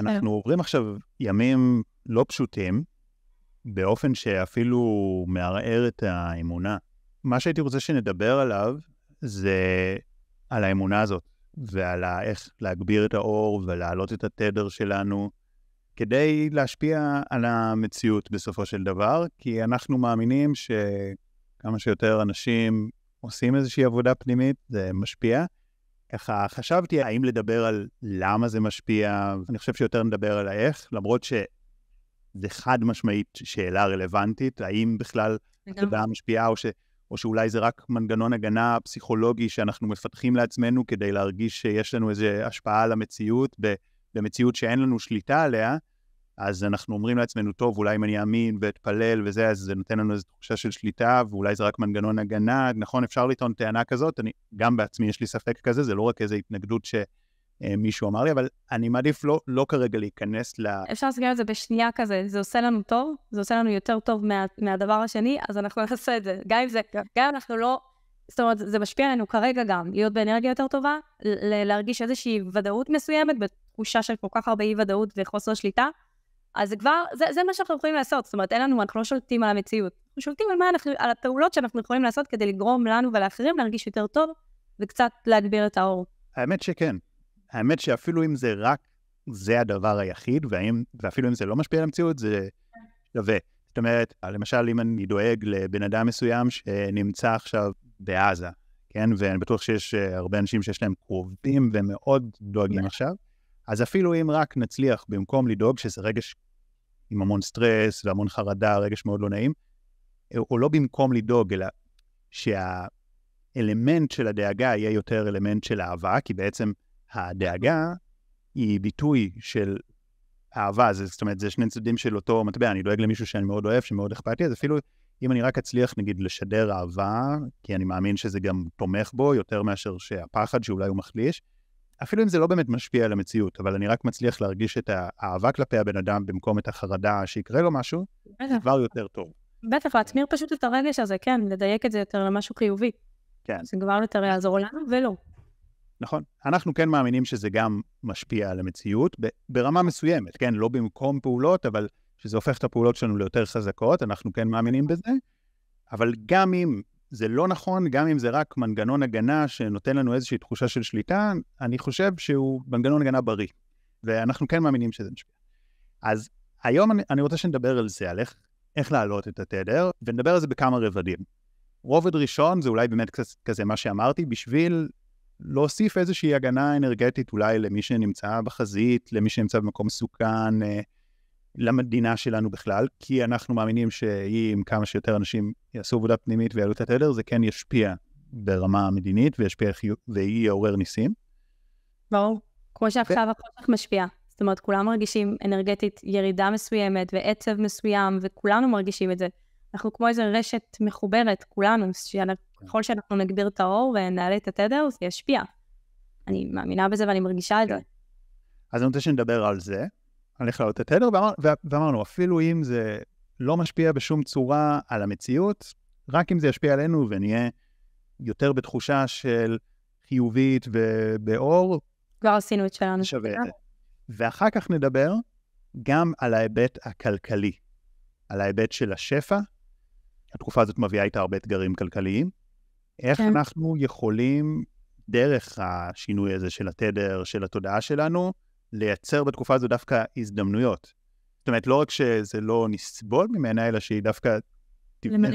אנחנו עוברים עכשיו ימים לא פשוטים, באופן שאפילו מערער את האמונה. מה שהייתי רוצה שנדבר עליו זה על האמונה הזאת, ועל איך להגביר את האור ולהעלות את התדר שלנו, כדי להשפיע על המציאות בסופו של דבר, כי אנחנו מאמינים שכמה שיותר אנשים עושים איזושהי עבודה פנימית, זה משפיע. ככה חשבתי האם לדבר על למה זה משפיע, אני חושב שיותר נדבר על האיך, למרות שזה חד משמעית שאלה רלוונטית, האם בכלל התודעה משפיעה, או, ש, או שאולי זה רק מנגנון הגנה פסיכולוגי שאנחנו מפתחים לעצמנו כדי להרגיש שיש לנו איזו השפעה על המציאות, במציאות שאין לנו שליטה עליה, אז אנחנו אומרים לעצמנו, טוב, אולי אם אני אאמין ואתפלל וזה, אז זה נותן לנו איזו תחושה של שליטה, ואולי זה רק מנגנון הגנה. נכון, אפשר לטעון טענה כזאת, אני, גם בעצמי יש לי ספק כזה, זה לא רק איזו התנגדות שמישהו אמר לי, אבל אני מעדיף לא, לא כרגע להיכנס ל... אפשר להסגר את זה בשנייה כזה, זה עושה לנו טוב, זה עושה לנו יותר טוב מה, מהדבר השני, אז אנחנו נעשה את זה. גם אם זה, גם אם אנחנו לא... זאת אומרת, זה משפיע עלינו כרגע גם, להיות באנרגיה יותר טובה, להרגיש איזושהי ודאות מסוימת, בתחושה של כל כך הרבה אי-ודאות וחוסר שליטה, אז כבר, זה, זה מה שאנחנו יכולים לעשות. זאת אומרת, אין לנו, אנחנו לא שולטים על המציאות. אנחנו שולטים על, מה אנחנו, על הפעולות שאנחנו יכולים לעשות כדי לגרום לנו ולאחרים להרגיש יותר טוב, וקצת להגביר את האור. האמת שכן. האמת שאפילו אם זה רק זה הדבר היחיד, והאם, ואפילו אם זה לא משפיע על המציאות, זה שווה. זאת אומרת, למשל, אם אני דואג לבן אדם מסוים שנמצא עכשיו בעזה, כן? ואני בטוח שיש הרבה אנשים שיש להם קרובים ומאוד דואגים עכשיו, אז אפילו אם רק נצליח, במקום לדאוג שזה רגש עם המון סטרס והמון חרדה, רגש מאוד לא נעים, או לא במקום לדאוג, אלא שהאלמנט של הדאגה יהיה יותר אלמנט של אהבה, כי בעצם הדאגה היא ביטוי של אהבה, זה, זאת אומרת, זה שני צדדים של אותו מטבע, אני דואג למישהו שאני מאוד אוהב, שמאוד אכפת לי, אז אפילו אם אני רק אצליח, נגיד, לשדר אהבה, כי אני מאמין שזה גם תומך בו יותר מאשר שהפחד שאולי הוא מחליש, אפילו אם זה לא באמת משפיע על המציאות, אבל אני רק מצליח להרגיש את האהבה כלפי הבן אדם במקום את החרדה שיקרה לו משהו, זה כבר יותר טוב. בטח, להטמיר פשוט את הרגש הזה, כן, לדייק את זה יותר למשהו חיובי. כן. זה כבר יותר יעזור לנו, ולא. נכון. אנחנו כן מאמינים שזה גם משפיע על המציאות, ברמה מסוימת, כן? לא במקום פעולות, אבל שזה הופך את הפעולות שלנו ליותר חזקות, אנחנו כן מאמינים בזה. אבל גם אם זה לא נכון, גם אם זה רק מנגנון הגנה שנותן לנו איזושהי תחושה של שליטה, אני חושב שהוא מנגנון הגנה בריא, ואנחנו כן מאמינים שזה משפיע. אז היום אני, אני רוצה שנדבר על זה, על איך, איך להעלות את התדר, ונדבר על זה בכמה רבדים. רובד ראשון זה אולי באמת כזה, כזה מה שאמרתי, בשביל להוסיף איזושהי הגנה אנרגטית אולי למי שנמצא בחזית, למי שנמצא במקום מסוכן, אה, למדינה שלנו בכלל, כי אנחנו מאמינים שאם כמה שיותר אנשים יעשו עבודה פנימית ויעלו את התדר, זה כן ישפיע ברמה המדינית וישפיע ויהי יעורר ניסים. ברור. כמו שעכשיו ו... החושך משפיע. זאת אומרת, כולם מרגישים אנרגטית ירידה מסוימת ועצב מסוים, וכולנו מרגישים את זה. אנחנו כמו איזו רשת מחוברת, כולנו, שככל שאנחנו נגביר את האור ונעלה את התדר, זה ישפיע. אני מאמינה בזה ואני מרגישה את זה. אז אני רוצה שנדבר על זה. לעלות את התדר, ואמר, ואמרנו, אפילו אם זה לא משפיע בשום צורה על המציאות, רק אם זה ישפיע עלינו ונהיה יותר בתחושה של חיובית ובאור, כבר עשינו את שלנו. שווה את זה. ואחר כך נדבר גם על ההיבט הכלכלי, על ההיבט של השפע. התקופה הזאת מביאה איתה הרבה אתגרים כלכליים. איך כן. אנחנו יכולים, דרך השינוי הזה של התדר, של התודעה שלנו, לייצר בתקופה הזו דווקא הזדמנויות. זאת אומרת, לא רק שזה לא נסבול ממנה, אלא שהיא דווקא תבנה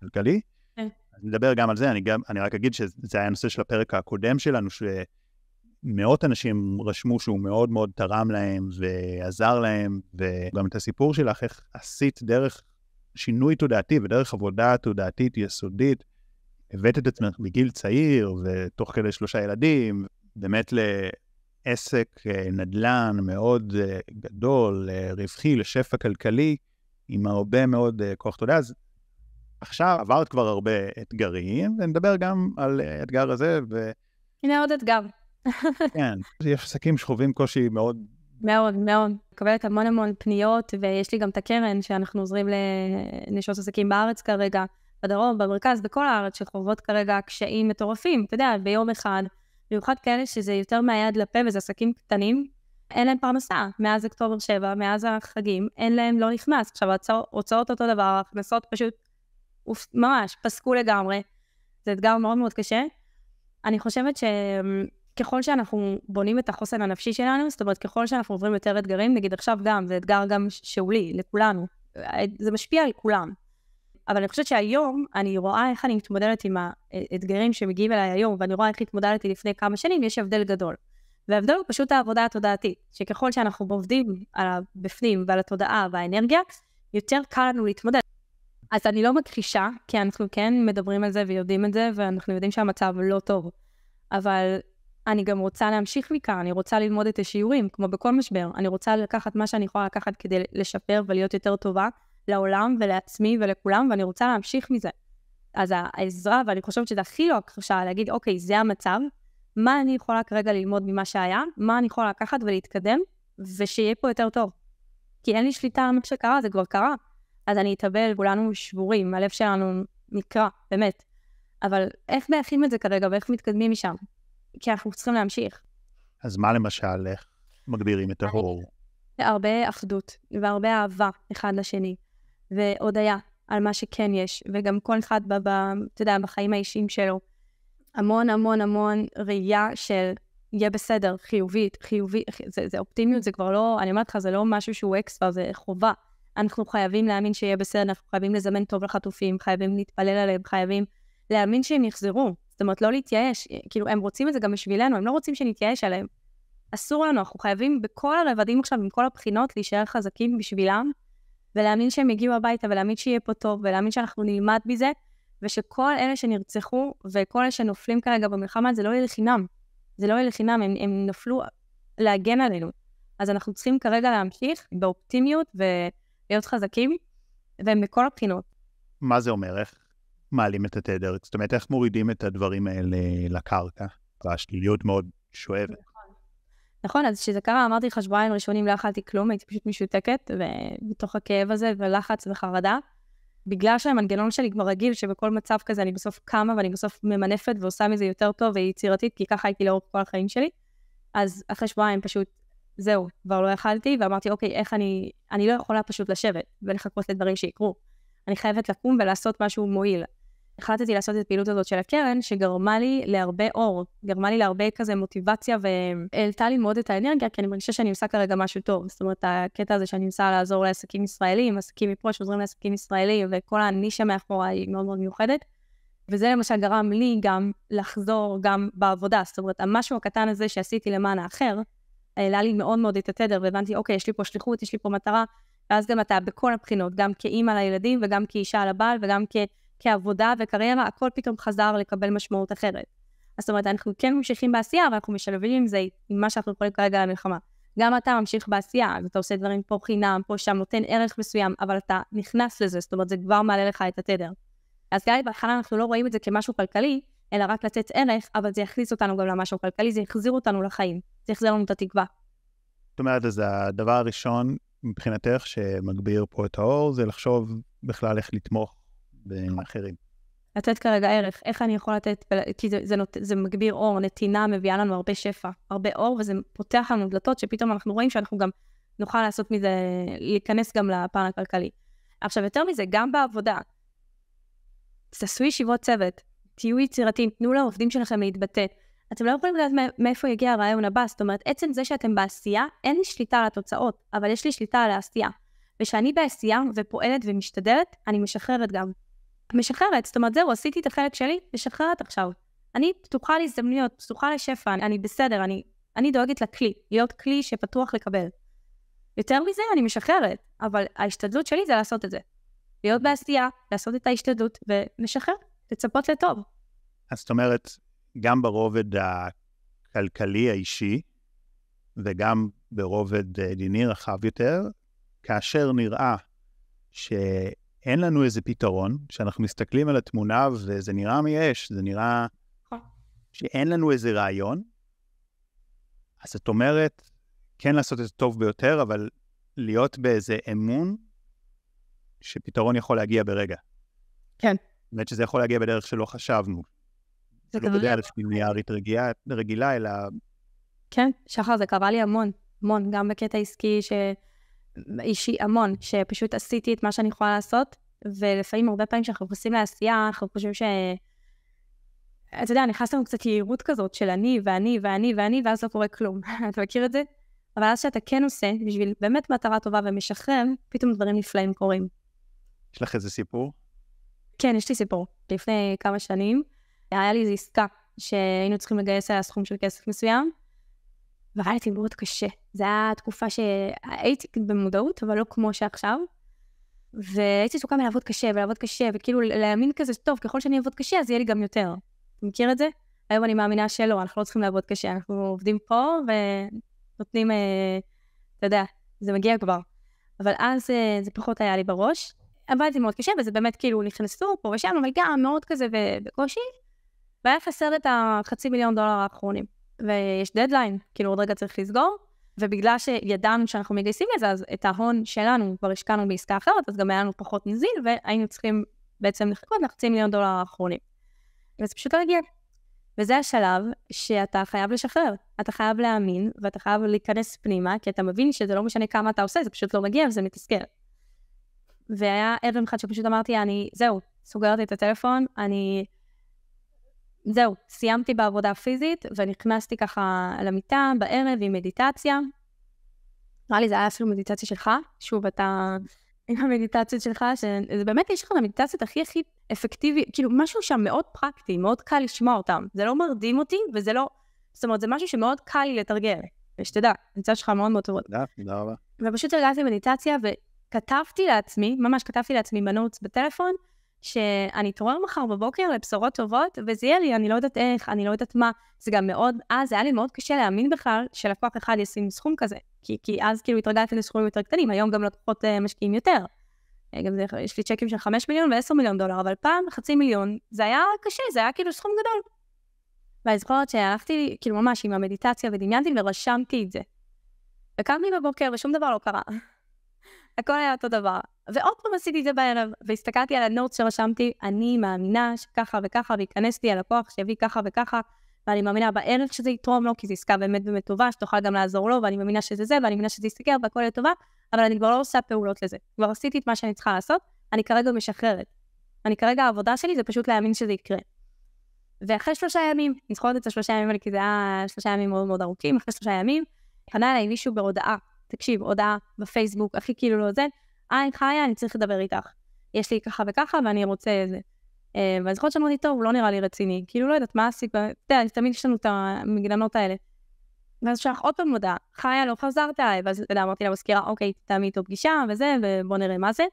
כלכלי. כן. נדבר גם על זה, אני, גם, אני רק אגיד שזה היה הנושא של הפרק הקודם שלנו, שמאות אנשים רשמו שהוא מאוד מאוד תרם להם ועזר להם, וגם את הסיפור שלך, איך עשית דרך שינוי תודעתי ודרך עבודה תודעתית יסודית, הבאת את עצמך בגיל צעיר, ותוך כדי שלושה ילדים, באמת עסק אה, נדל"ן מאוד אה, גדול, אה, רווחי, לשפע כלכלי, עם הרבה מאוד כוח תודה. אז עכשיו עברת כבר הרבה אתגרים, ונדבר גם על האתגר הזה. ו... הנה עוד אתגר. כן, יש עסקים שחווים קושי מאוד... מאוד, מאוד. מקבלת המון המון פניות, ויש לי גם את הקרן שאנחנו עוזרים לנשות עסקים בארץ כרגע, בדרום, במרכז, בכל הארץ, שחוות כרגע קשיים מטורפים. אתה יודע, ביום אחד במיוחד כאלה שזה יותר מהיד לפה וזה עסקים קטנים, אין להם פרנסה. מאז אוקטובר 7, מאז החגים, אין להם, לא נכנס. עכשיו, הוצאות, אותו דבר, הכנסות פשוט ממש פסקו לגמרי. זה אתגר מאוד מאוד קשה. אני חושבת שככל שאנחנו בונים את החוסן הנפשי שלנו, זאת אומרת, ככל שאנחנו עוברים יותר אתגרים, נגיד עכשיו גם, זה אתגר גם שאולי, לכולנו. זה משפיע על כולם. אבל אני חושבת שהיום אני רואה איך אני מתמודדת עם האתגרים שמגיעים אליי היום, ואני רואה איך התמודדתי לפני כמה שנים, יש הבדל גדול. וההבדל הוא פשוט העבודה התודעתית, שככל שאנחנו עובדים על הבפנים ועל התודעה והאנרגיה, יותר קל לנו להתמודד. אז אני לא מכחישה, כי אנחנו כן מדברים על זה ויודעים את זה, ואנחנו יודעים שהמצב לא טוב. אבל אני גם רוצה להמשיך מכאן, אני רוצה ללמוד את השיעורים, כמו בכל משבר. אני רוצה לקחת מה שאני יכולה לקחת כדי לשפר ולהיות יותר טובה לעולם ולעצמי ולכולם, ואני רוצה להמשיך מזה. אז העזרה, ואני חושבת שזה הכי לא הכחשה, להגיד, אוקיי, זה המצב, מה אני יכולה כרגע ללמוד ממה שהיה, מה אני יכולה לקחת ולהתקדם, ושיהיה פה יותר טוב. כי אין לי שליטה על מה שקרה, זה כבר קרה. אז אני אתאבל, כולנו שבורים, הלב שלנו נקרע, באמת. אבל איך מאחים את זה כרגע ואיך מתקדמים משם? כי אנחנו צריכים להמשיך. אז מה למשל, איך מגבירים את ההור? הרבה אחדות והרבה אהבה אחד לשני, והודיה על מה שכן יש, וגם כל אחד, ב, ב, אתה יודע, בחיים האישיים שלו. המון המון המון ראייה של יהיה בסדר, חיובית, חיובית, זה, זה אופטימיות, זה כבר לא, אני אומרת לך, זה לא משהו שהוא אקסטרה, זה חובה. אנחנו חייבים להאמין שיהיה בסדר, אנחנו חייבים לזמן טוב לחטופים, חייבים להתפלל עליהם, חייבים להאמין שהם יחזרו. זאת אומרת, לא להתייאש, כאילו, הם רוצים את זה גם בשבילנו, הם לא רוצים שנתייאש עליהם. אסור לנו, אנחנו חייבים בכל הרבדים עכשיו, עם כל הבחינות, להישאר חזקים בשבילם, ולהאמין שהם יגיעו הביתה, ולהאמין שיהיה פה טוב, ולהאמין שאנחנו נלמד מזה, ושכל אלה שנרצחו, וכל אלה שנופלים כרגע במלחמה, זה לא יהיה לחינם. זה לא יהיה לחינם, הם, הם נפלו להגן עלינו. אז אנחנו צריכים כרגע להמשיך באופטימיות, ו... להיות חזקים, והם בכל הבחינות. מה זה אומר? איך מעלים את התדר? זאת אומרת, איך מורידים את הדברים האלה לקרקע? והשליליות מאוד שואבת. נכון, אז כשזה קרה, אמרתי לך, שבועיים ראשונים לא אכלתי כלום, הייתי פשוט משותקת, ובתוך הכאב הזה, ולחץ וחרדה. בגלל שהמנגנון שלי כבר רגיל שבכל מצב כזה אני בסוף קמה ואני בסוף ממנפת ועושה מזה יותר טוב ויצירתית, כי ככה הייתי לאורך כל החיים שלי. אז אחרי שבועיים פשוט זהו, כבר לא יכלתי, ואמרתי, אוקיי, איך אני, אני לא יכולה פשוט לשבת ולחכות לדברים שיקרו. אני חייבת לקום ולעשות משהו מועיל. החלטתי לעשות את הפעילות הזאת של הקרן, שגרמה לי להרבה אור, גרמה לי להרבה כזה מוטיבציה, והעלתה לי מאוד את האנרגיה, כי אני מרגישה שאני עושה כרגע משהו טוב. זאת אומרת, הקטע הזה שאני מנסה לעזור לעסקים ישראלים, עסקים מפה שעוזרים לעסקים ישראלים, וכל הנישה מאחורה היא מאוד מאוד מיוחדת. וזה למשל גרם לי גם לחזור גם בעבודה. זאת אומרת, המשהו הקטן הזה שעשיתי למען האחר, העלה לי מאוד מאוד את התדר, והבנתי, אוקיי, יש לי פה שליחות, יש לי פה מטרה, ואז גם אתה בכל הבחינות, גם כאימא לילדים, וגם כאישה לבעל, וגם כ- כעבודה וקריירה, הכל פתאום חזר לקבל משמעות אחרת. זאת אומרת, אנחנו כן ממשיכים בעשייה, אבל אנחנו משלבים עם זה, עם מה שאנחנו יכולים כרגע למלחמה. גם אתה ממשיך בעשייה, אז אתה עושה דברים פה חינם, פה שם, נותן ערך מסוים, אבל אתה נכנס לזה, זאת אומרת, זה כבר מעלה לך את התדר. אז גם בהתחלה אנחנו לא רואים את זה כמשהו כלכלי, אלא רק לתת ערך, אבל זה יכניס אותנו גם למשהו כלכלי, זה יחזיר אותנו לחיים. זה יחזיר לנו את התקווה. זאת אומרת, אז הדבר הראשון מבחינתך שמגביר פה את האור, זה לחשוב בכלל איך לתמוך באחרים. לתת כרגע ערך, איך אני יכול לתת, כי זה, זה, נות, זה מגביר אור, נתינה מביאה לנו הרבה שפע, הרבה אור, וזה פותח לנו דלתות שפתאום אנחנו רואים שאנחנו גם נוכל לעשות מזה, להיכנס גם לפן הכלכלי. עכשיו, יותר מזה, גם בעבודה, תעשו ישיבות צוות, תהיו יצירתיים, תנו לעובדים שלכם להתבטא. אתם לא יכולים לדעת מאיפה יגיע הרעיון הבא, זאת אומרת, עצם זה שאתם בעשייה, אין לי שליטה על התוצאות, אבל יש לי שליטה על העשייה. וכשאני בעשייה ופועלת ומשתדלת, אני משחררת גם. משחררת, זאת אומרת, זהו, עשיתי את החלק שלי, משחררת עכשיו. אני פתוחה להזדמנויות, פתוחה לשפע, אני, אני בסדר, אני, אני דואגת לכלי, להיות כלי שפתוח לקבל. יותר מזה, אני משחררת, אבל ההשתדלות שלי זה לעשות את זה. להיות בעשייה, לעשות את ההשתדלות ולשחרר, לצפות לטוב. אז זאת אומרת, גם ברובד הכלכלי האישי וגם ברובד אה, דיני רחב יותר, כאשר נראה שאין לנו איזה פתרון, שאנחנו מסתכלים על התמונה וזה נראה מייאש, זה נראה נכון. שאין לנו איזה רעיון, אז את אומרת, כן לעשות את זה טוב ביותר, אבל להיות באיזה אמון שפתרון יכול להגיע ברגע. כן. באמת שזה יכול להגיע בדרך שלא חשבנו. זה לא בדרך ליניארית רגילה, רגילה, אלא... כן, שחר, זה קרה לי המון. המון, גם בקטע עסקי, ש... אישי המון, שפשוט עשיתי את מה שאני יכולה לעשות, ולפעמים, הרבה פעמים כשאנחנו נכנסים לעשייה, אנחנו חושבים ש... אתה יודע, נכנס לנו קצת יהירות כזאת של אני ואני ואני ואני, ואז לא קורה כלום. אתה מכיר את זה? אבל אז שאתה כן עושה, בשביל באמת מטרה טובה ומשחרר, פתאום דברים נפלאים קורים. יש לך איזה סיפור? כן, יש לי סיפור. לפני כמה שנים, היה לי איזו עסקה שהיינו צריכים לגייס עליה סכום של כסף מסוים, והיה לי מאוד קשה. זו הייתה תקופה שהייתי במודעות, אבל לא כמו שעכשיו. והייתי עסוקה מלעבוד קשה, ולעבוד קשה, וכאילו להאמין כזה, טוב, ככל שאני אעבוד קשה, אז יהיה לי גם יותר. אתה מכיר את זה? היום אני מאמינה שלא, אנחנו לא צריכים לעבוד קשה, אנחנו עובדים פה ונותנים, אה, אתה יודע, זה מגיע כבר. אבל אז אה, זה פחות היה לי בראש. עבדתי מאוד קשה, וזה באמת כאילו נכנסו פה ושם, אבל גם מאוד כזה בקושי, והיה חסר את החצי מיליון דולר האחרונים. ויש דדליין, כאילו עוד רגע צריך לסגור, ובגלל שידענו שאנחנו מגייסים לזה, אז את ההון שלנו כבר השקענו בעסקה אחרת, אז גם היה לנו פחות נזיל, והיינו צריכים בעצם לחכות לחצי מיליון דולר האחרונים. וזה פשוט לא הגיע. וזה השלב שאתה חייב לשחרר. אתה חייב להאמין, ואתה חייב להיכנס פנימה, כי אתה מבין שזה לא משנה כמה אתה עושה, זה פשוט לא מגיע וזה מתסכל. והיה ערב אחד שפשוט אמרתי, אני, זהו, סוגרת את הטלפון, אני... זהו, סיימתי בעבודה פיזית, ונכנסתי ככה למיטה בערב עם מדיטציה. נראה לי זה היה אפילו מדיטציה שלך, שוב, אתה עם המדיטציות שלך, שזה באמת יש לך המדיטציות הכי הכי אפקטיבי, כאילו משהו שם מאוד פרקטי, מאוד קל לשמוע אותם. זה לא מרדים אותי, וזה לא... זאת אומרת, זה משהו שמאוד קל לי לתרגל. ושתדע, המדיטציות שלך מאוד מאוד טובות. תודה, תודה רבה. ופשוט הרגעתי מדיטציה, וכתבתי לעצמי, ממש כתבתי לעצמי בנוטס בטלפון, שאני אתעורר מחר בבוקר לבשורות טובות, וזה יהיה לי, אני לא יודעת איך, אני לא יודעת מה. זה גם מאוד, אז היה לי מאוד קשה להאמין בכלל שלקוח אחד ישים סכום כזה. כי, כי אז כאילו התרגלתי לסכומים יותר קטנים, היום גם לקוחות uh, משקיעים יותר. אה, גם זה, יש לי צ'קים של 5 מיליון ו-10 מיליון דולר, אבל פעם חצי מיליון, זה היה קשה, זה היה כאילו סכום גדול. ואני זוכרת שהלכתי, כאילו ממש עם המדיטציה ודמיינתי ורשמתי את זה. וקמתי בבוקר ושום דבר לא קרה. הכל היה אותו דבר. ועוד פעם עשיתי את זה בערב, והסתכלתי על הנוט שרשמתי, אני מאמינה שככה וככה, וייכנס לי הלקוח שיביא ככה וככה, ואני מאמינה בערך שזה יתרום לו, כי זו עסקה באמת באמת טובה, שתוכל גם לעזור לו, ואני מאמינה שזה זה, ואני מאמינה שזה יסתכל, והכל יהיה טובה, אבל אני כבר לא עושה פעולות לזה. כבר עשיתי את מה שאני צריכה לעשות, אני כרגע משחררת. אני כרגע, העבודה שלי זה פשוט להאמין שזה יקרה. ואחרי שלושה ימים, אני זוכרת את השלושה ימים האלה, כי זה היה שלושה ימים מאוד מאוד ארוכים, אחרי שלושה ימים, פנה אליי מישהו בהודעה, תקשיב, הודעה בפייסבוק, הכי כאילו לא זה, היי, חיה, אני צריך לדבר איתך. יש לי ככה וככה, ואני רוצה איזה. אה, ואני זוכרת שאמרתי, טוב, לא נראה לי רציני. כאילו, לא יודעת, מה הסיבה? אתה יודע, תמיד יש לנו את המגננות האלה. ואז שלח עוד פעם הודעה, חיה, לא חזרת. ואז, אתה יודע, אמרתי למזכירה, אוקיי, תעמי איתו פגישה וזה, ובוא נראה מה זה.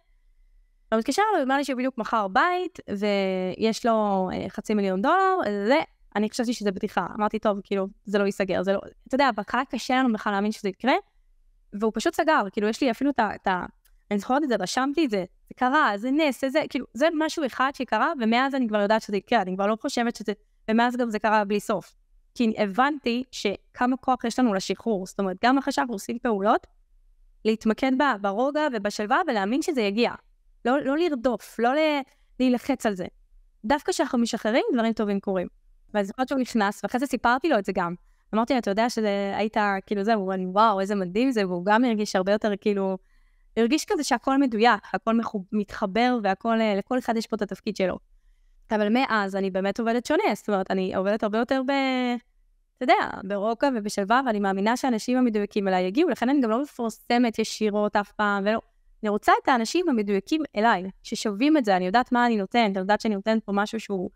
הוא מתקשר אליי, אמר לי שהוא בדיוק מכר בית, ויש לו אה, חצי מיליון דולר, זה, אני חשבתי שזה בדיחה. אמרתי, טוב, כאילו, זה לא ייסגר, זה לא... אתה יודע, בהתחלה קשה לנו בכלל להאמין שזה יקרה, והוא פשוט סגר, כאילו, יש לי אפילו את ה... אני זוכרת את זה, רשמתי את זה, זה קרה, זה נס, זה כאילו, זה משהו אחד שקרה, ומאז אני כבר יודעת שזה יקרה, אני כבר לא חושבת שזה, ומאז גם זה קרה בלי סוף. כי הבנתי שכמה כוח יש לנו לשחרור, זאת אומרת, גם אחרי שאנחנו עושים פעולות, להתמקד בה, ברוגע ובשלווה ולהאמין שזה יגיע. לא, לא לרדוף, לא להילחץ על זה. דווקא כשאנחנו משחררים, דברים טובים קורים. ואני זוכרת שהוא נכנס, ואחרי זה סיפרתי לו את זה גם. אמרתי לו, אתה יודע שזה היית, כאילו זהו, אני וואו, איזה מדהים זה, והוא גם הרגיש הרבה יותר כאילו הרגיש כזה שהכל מדויק, הכל מחוב, מתחבר והכל, אה, לכל אחד יש פה את התפקיד שלו. אבל מאז אני באמת עובדת שונה, זאת אומרת, אני עובדת הרבה יותר ב... אתה יודע, ברוקה ובשלווה, ואני מאמינה שהאנשים המדויקים אליי יגיעו, לכן אני גם לא מפורסמת ישירות אף פעם, ולא... אני רוצה את האנשים המדויקים אליי, ששווים את זה, אני יודעת מה אני נותנת, אני יודעת שאני נותנת פה משהו שהוא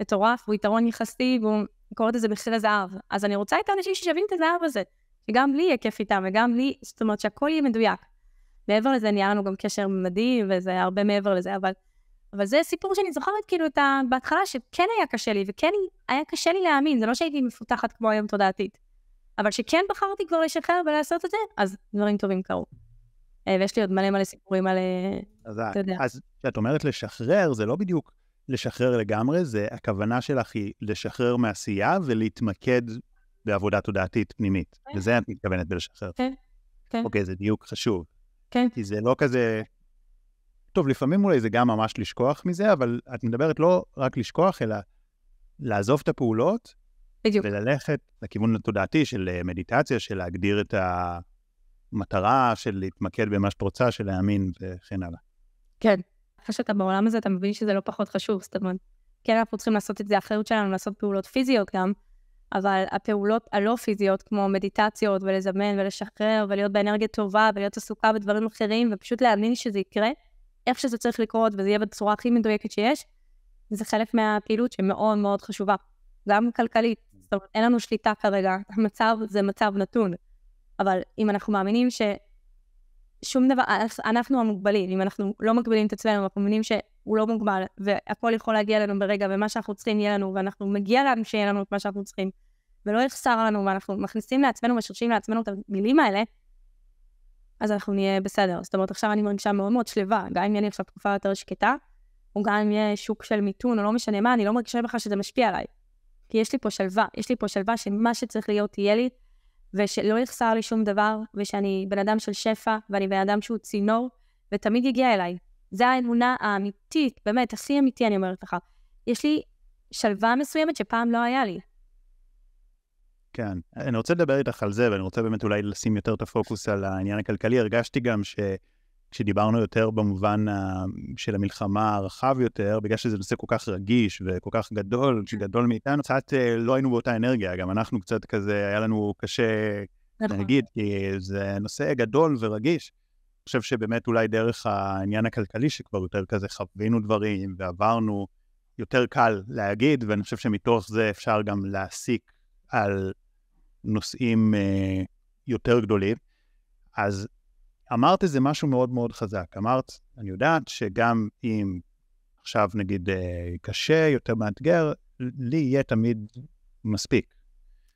מטורף, הוא יתרון יחסי, והוא קוראת לזה מחיר הזהב. אז אני רוצה את האנשים ששווים את הזהב הזה, שגם לי יהיה כיף איתם, וגם לי, זאת אומרת שהכל יהיה מדויק. מעבר לזה נהיה לנו גם קשר מדהים, וזה הרבה מעבר לזה, אבל, אבל זה סיפור שאני זוכרת כאילו את ה... בהתחלה שכן היה קשה לי, וכן היה קשה לי להאמין, זה לא שהייתי מפותחת כמו היום תודעתית. אבל שכן בחרתי כבר לשחרר ולעשות את זה, אז דברים טובים קרו. אה, ויש לי עוד מלא מלא סיפורים על... אה, אז, אתה יודע. אז כשאת אומרת לשחרר, זה לא בדיוק לשחרר לגמרי, זה הכוונה שלך היא לשחרר מעשייה ולהתמקד בעבודה תודעתית פנימית. כן. וזה את מתכוונת בלשחרר. כן, כן. אוקיי, זה דיוק חשוב. כן. כי זה לא כזה... טוב, לפעמים אולי זה גם ממש לשכוח מזה, אבל את מדברת לא רק לשכוח, אלא לעזוב את הפעולות, בדיוק. וללכת לכיוון התודעתי של אה, מדיטציה, של להגדיר את. המטרה של להתמקד במה שאת רוצה, של להאמין וכן הלאה. כן. אחרי שאתה בעולם הזה, אתה מבין שזה לא פחות חשוב, זאת אומרת, כן, אנחנו צריכים לעשות את זה, האחריות שלנו לעשות פעולות פיזיות גם, אבל הפעולות הלא פיזיות, כמו מדיטציות ולזמן ולשחרר ולהיות באנרגיה טובה ולהיות עסוקה בדברים אחרים, ופשוט להאמין שזה יקרה, איך שזה צריך לקרות, וזה יהיה בצורה הכי מדויקת שיש, זה חלק מהפעילות שמאוד מאוד חשובה, גם כלכלית. זאת אומרת, אין לנו שליטה כרגע, המצב זה מצב נתון. אבל אם אנחנו מאמינים ששום דבר, אנחנו המוגבלים, אם אנחנו לא מגבילים את עצמנו, אנחנו מאמינים שהוא לא מוגבל, והכל יכול להגיע אלינו ברגע, ומה שאנחנו צריכים יהיה לנו, ואנחנו מגיע לנו שיהיה לנו את מה שאנחנו צריכים, ולא יחסר לנו, ואנחנו מכניסים לעצמנו, משרשים לעצמנו את המילים האלה, אז אנחנו נהיה בסדר. זאת אומרת, עכשיו אני מרגישה מאוד מאוד שלווה, גם אם יהיה לי עכשיו תקופה יותר שקטה, או גם אם יהיה שוק של מיתון, או לא משנה מה, אני לא מרגישה בכלל שזה משפיע עליי. כי יש לי פה שלווה, יש לי פה שלווה שמה שצריך להיות יהיה לי, ושלא יחסר לי שום דבר, ושאני בן אדם של שפע, ואני בן אדם שהוא צינור, ותמיד יגיע אליי. זו האמונה האמיתית, באמת, הכי אמיתי, אני אומרת לך. יש לי שלווה מסוימת שפעם לא היה לי. כן, אני רוצה לדבר איתך על זה, ואני רוצה באמת אולי לשים יותר את הפוקוס על העניין הכלכלי. הרגשתי גם שכשדיברנו יותר במובן של המלחמה הרחב יותר, בגלל שזה נושא כל כך רגיש וכל כך גדול, שגדול מאיתנו, קצת אה, לא היינו באותה אנרגיה, גם אנחנו קצת כזה, היה לנו קשה נכון. להגיד, כי זה נושא גדול ורגיש. אני חושב שבאמת אולי דרך העניין הכלכלי, שכבר יותר כזה חווינו דברים ועברנו, יותר קל להגיד, ואני חושב שמתוך זה אפשר גם להסיק על נושאים אה, יותר גדולים. אז אמרת איזה משהו מאוד מאוד חזק. אמרת, אני יודעת שגם אם עכשיו נגיד אה, קשה, יותר מאתגר, לי יהיה תמיד מספיק.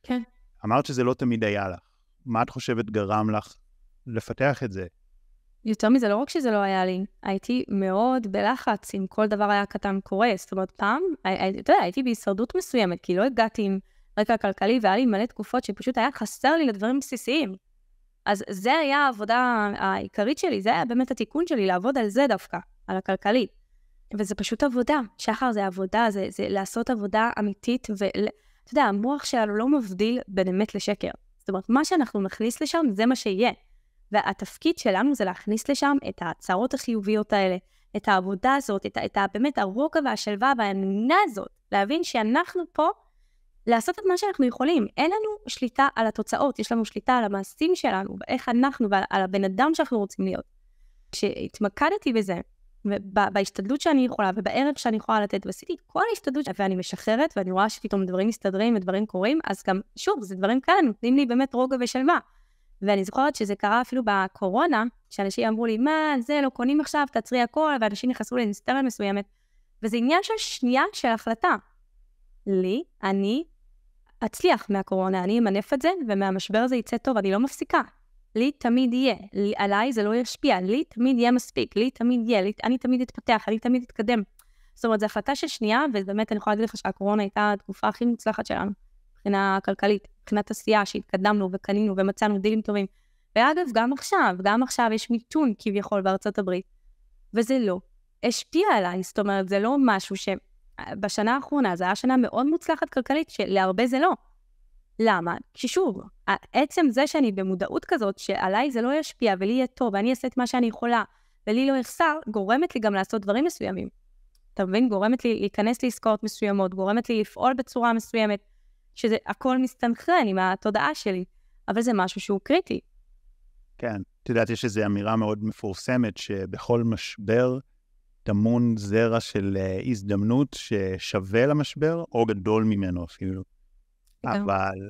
כן. אמרת שזה לא תמיד היה לך. מה את חושבת גרם לך לפתח את זה? יותר מזה, לא רק שזה לא היה לי, הייתי מאוד בלחץ אם כל דבר היה קטן קורה. זאת אומרת, פעם, אתה יודע, הייתי בהישרדות מסוימת, כי לא הגעתי עם רקע כלכלי, והיה לי מלא תקופות שפשוט היה חסר לי לדברים בסיסיים. אז זה היה העבודה העיקרית שלי, זה היה באמת התיקון שלי, לעבוד על זה דווקא, על הכלכלי. וזה פשוט עבודה. שחר זה עבודה, זה, זה לעשות עבודה אמיתית, ואתה יודע, המוח שלנו לא מבדיל בין אמת לשקר. זאת אומרת, מה שאנחנו נכניס לשם, זה מה שיהיה. והתפקיד שלנו זה להכניס לשם את ההצהרות החיוביות האלה, את העבודה הזאת, את, את באמת הרוגע והשלווה והאמונה הזאת, להבין שאנחנו פה לעשות את מה שאנחנו יכולים. אין לנו שליטה על התוצאות, יש לנו שליטה על המעשים שלנו, ואיך אנחנו ועל הבן אדם שאנחנו רוצים להיות. כשהתמקדתי בזה, בהשתדלות שאני יכולה ובערך שאני יכולה לתת, ועשיתי כל ההשתדלות, ואני משחררת, ואני רואה שפתאום דברים מסתדרים ודברים קורים, אז גם, שוב, זה דברים כאלה, נותנים לי באמת רוגע ושלווה. ואני זוכרת שזה קרה אפילו בקורונה, שאנשים אמרו לי, מה, זה, לא קונים עכשיו, תעצרי הכל, ואנשים נכנסו לאינסטריה מסוימת. וזה עניין של שנייה של החלטה. לי, אני אצליח מהקורונה, אני אמנף את זה, ומהמשבר הזה יצא טוב, אני לא מפסיקה. לי תמיד יהיה, לי, עליי זה לא ישפיע, לי תמיד יהיה מספיק, לי תמיד יהיה, לי, אני תמיד אתפתח, אני תמיד אתקדם. זאת אומרת, זו החלטה של שנייה, ובאמת אני יכולה להגיד לך שהקורונה הייתה התקופה הכי מוצלחת שלנו, מבחינה כלכלית, מבחינת עשייה, שהתקדמנו וקנינו ומצאנו דילים טובים. ואגב, גם עכשיו, גם עכשיו יש מיתון כביכול בארצות הברית, וזה לא השפיע עליי, זאת אומרת, זה לא משהו ש... בשנה האחרונה, זו הייתה שנה מאוד מוצלחת כלכלית, שלהרבה זה לא. למה? כי שוב, עצם זה שאני במודעות כזאת, שעליי זה לא ישפיע ולי יהיה טוב, ואני אעשה את מה שאני יכולה, ולי לא יחסר, גורמת לי גם לעשות דברים מסוימים. אתה מבין? גורמת לי להיכנס לעסקאות מסוימות, גורמת לי לפעול בצורה מסוימת, שזה הכל מסתנכרן עם התודעה שלי, אבל זה משהו שהוא קריטי. כן, את יודעת, יש איזו אמירה מאוד מפורסמת, שבכל משבר טמון זרע של uh, הזדמנות ששווה למשבר, או גדול ממנו אפילו. אבל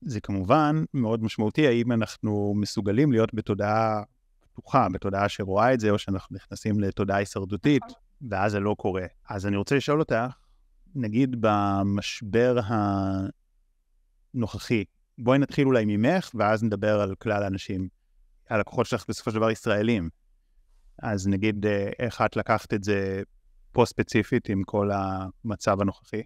זה כמובן מאוד משמעותי, האם אנחנו מסוגלים להיות בתודעה פתוחה, בתודעה שרואה את זה, או שאנחנו נכנסים לתודעה הישרדותית, נכון. ואז זה לא קורה. אז אני רוצה לשאול אותך, נגיד במשבר הנוכחי, בואי נתחיל אולי ממך, ואז נדבר על כלל האנשים, הלקוחות שלך בסופו של דבר ישראלים. אז נגיד, אה, איך את לקחת את זה פה ספציפית עם כל המצב הנוכחי?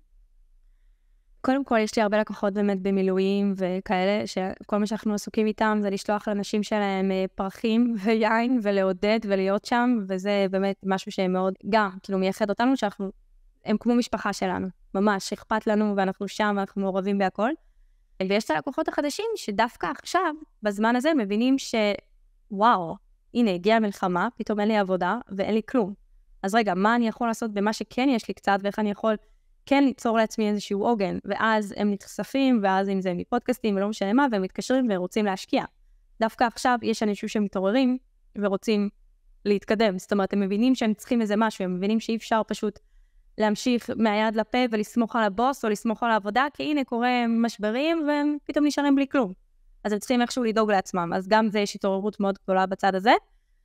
קודם כל, יש לי הרבה לקוחות באמת במילואים וכאלה, שכל מה שאנחנו עסוקים איתם זה לשלוח לאנשים שלהם אה, פרחים ויין ולעודד ולהיות שם, וזה באמת משהו שמאוד, גם, כאילו, מייחד אותנו, שאנחנו, הם כמו משפחה שלנו, ממש, אכפת לנו ואנחנו שם ואנחנו מעורבים בהכל. ויש את הלקוחות החדשים שדווקא עכשיו, בזמן הזה, מבינים ש... הנה, הגיעה מלחמה, פתאום אין לי עבודה ואין לי כלום. אז רגע, מה אני יכול לעשות במה שכן יש לי קצת, ואיך אני יכול כן ליצור לעצמי איזשהו עוגן, ואז הם נחשפים, ואז אם זה מפודקאסטים ולא משנה מה, והם מתקשרים ורוצים להשקיע. דווקא עכשיו יש אנשים שמתעוררים ורוצים להתקדם. זאת אומרת, הם מבינים שהם צריכים איזה משהו, הם מבינים שאי אפשר פשוט להמשיך מהיד לפה ולסמוך על הבוס או לסמוך על העבודה, כי הנה קורה משברים והם פתאום נשארים בלי כלום. אז הם צריכים איכשהו לדאוג לעצמם. אז גם זה יש התעוררות מאוד גדולה בצד הזה.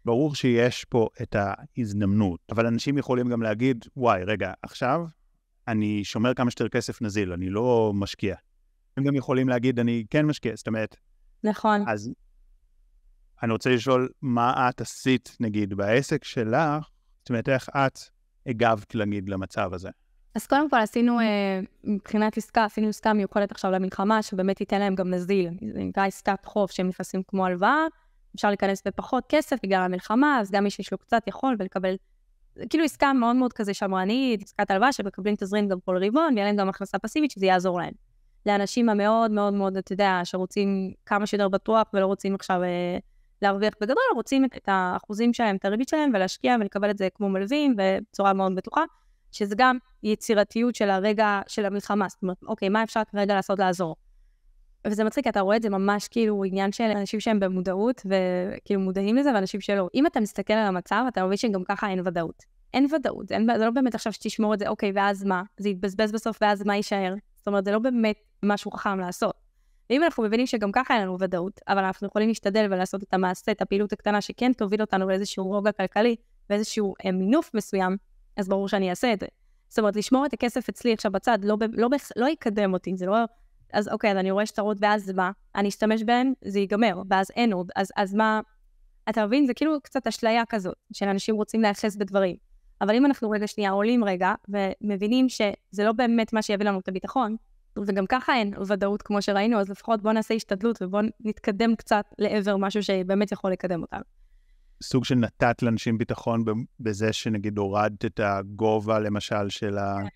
ברור שיש פה את ההזדמנות, אבל אנשים יכולים גם להגיד, וואי, רגע, עכשיו אני שומר כמה שיותר כסף נזיל, אני לא משקיע. הם גם יכולים להגיד, אני כן משקיע, זאת אומרת... נכון. אז אני רוצה לשאול, מה את עשית, נגיד, בעסק שלך? זאת אומרת, איך את הגבת, נגיד, למצב הזה? אז קודם כל עשינו, אה, מבחינת עסקה, עשינו עסקה מיוחדת עכשיו למלחמה, שבאמת ייתן להם גם נזיל. זה נקרא עסקת חוב שהם נפסים כמו הלוואה, אפשר להיכנס בפחות כסף בגלל המלחמה, אז גם מי שיש לו קצת יכול ולקבל... כאילו עסקה מאוד מאוד כזה שמרנית, עסקת הלוואה, שמקבלים תזרים גם כל רבעון, ויהיה להם גם הכנסה פסיבית, שזה יעזור להם. לאנשים המאוד מאוד מאוד, אתה יודע, שרוצים כמה שיותר בטוח ולא רוצים עכשיו אה, להרוויח בגדול, רוצים את, האחוזים שלהם, את הריבית שלהם, ולהשקיע ולקבל את זה כמו מלווים ובצורה מאוד בטוחה, שזה גם יצירתיות של הרגע של המלחמה. זאת אומרת, אוקיי, מה אפשר כרגע לעשות לעזור? וזה מצחיק, אתה רואה את זה ממש כאילו עניין של אנשים שהם במודעות, וכאילו מודעים לזה, ואנשים שלא. אם אתה מסתכל על המצב, אתה מבין שגם ככה אין ודאות. אין ודאות, אין, זה לא באמת עכשיו שתשמור את זה, אוקיי, ואז מה? זה יתבזבז בסוף, ואז מה יישאר? זאת אומרת, זה לא באמת משהו חכם לעשות. ואם אנחנו מבינים שגם ככה אין לנו ודאות, אבל אנחנו יכולים להשתדל ולעשות את המעשה, את הפעילות הקטנה שכן תוביל אותנו לאיזשהו רוגע כלכלי ואיזשהו אה, מינוף מסוים, אז ברור שאני אעשה את זה. זאת אומרת, לשמור את הכסף אצלי עכשיו בצד לא, לא, לא, לא יקדם אותי, זה לא... אז אוקיי, אז אני רואה שטרות, ואז מה? אני אשתמש בהם, זה ייגמר, ואז אין עוד, אז, אז מה... אתה מבין? זה כאילו קצת אשליה כזאת, של אנשים רוצים להיאחז בדברים. אבל אם אנחנו רגע שנייה עולים רגע, ומבינים שזה לא באמת מה שיביא לנו את הביטחון, וגם ככה אין ודאות כמו שראינו, אז לפחות בואו נעשה השתדלות ובואו נתקדם קצת לעבר משהו שבאמת יכול לקדם אותנו. סוג של נתת לאנשים ביטחון בזה שנגיד הורדת את הגובה, למשל, של ה... כן.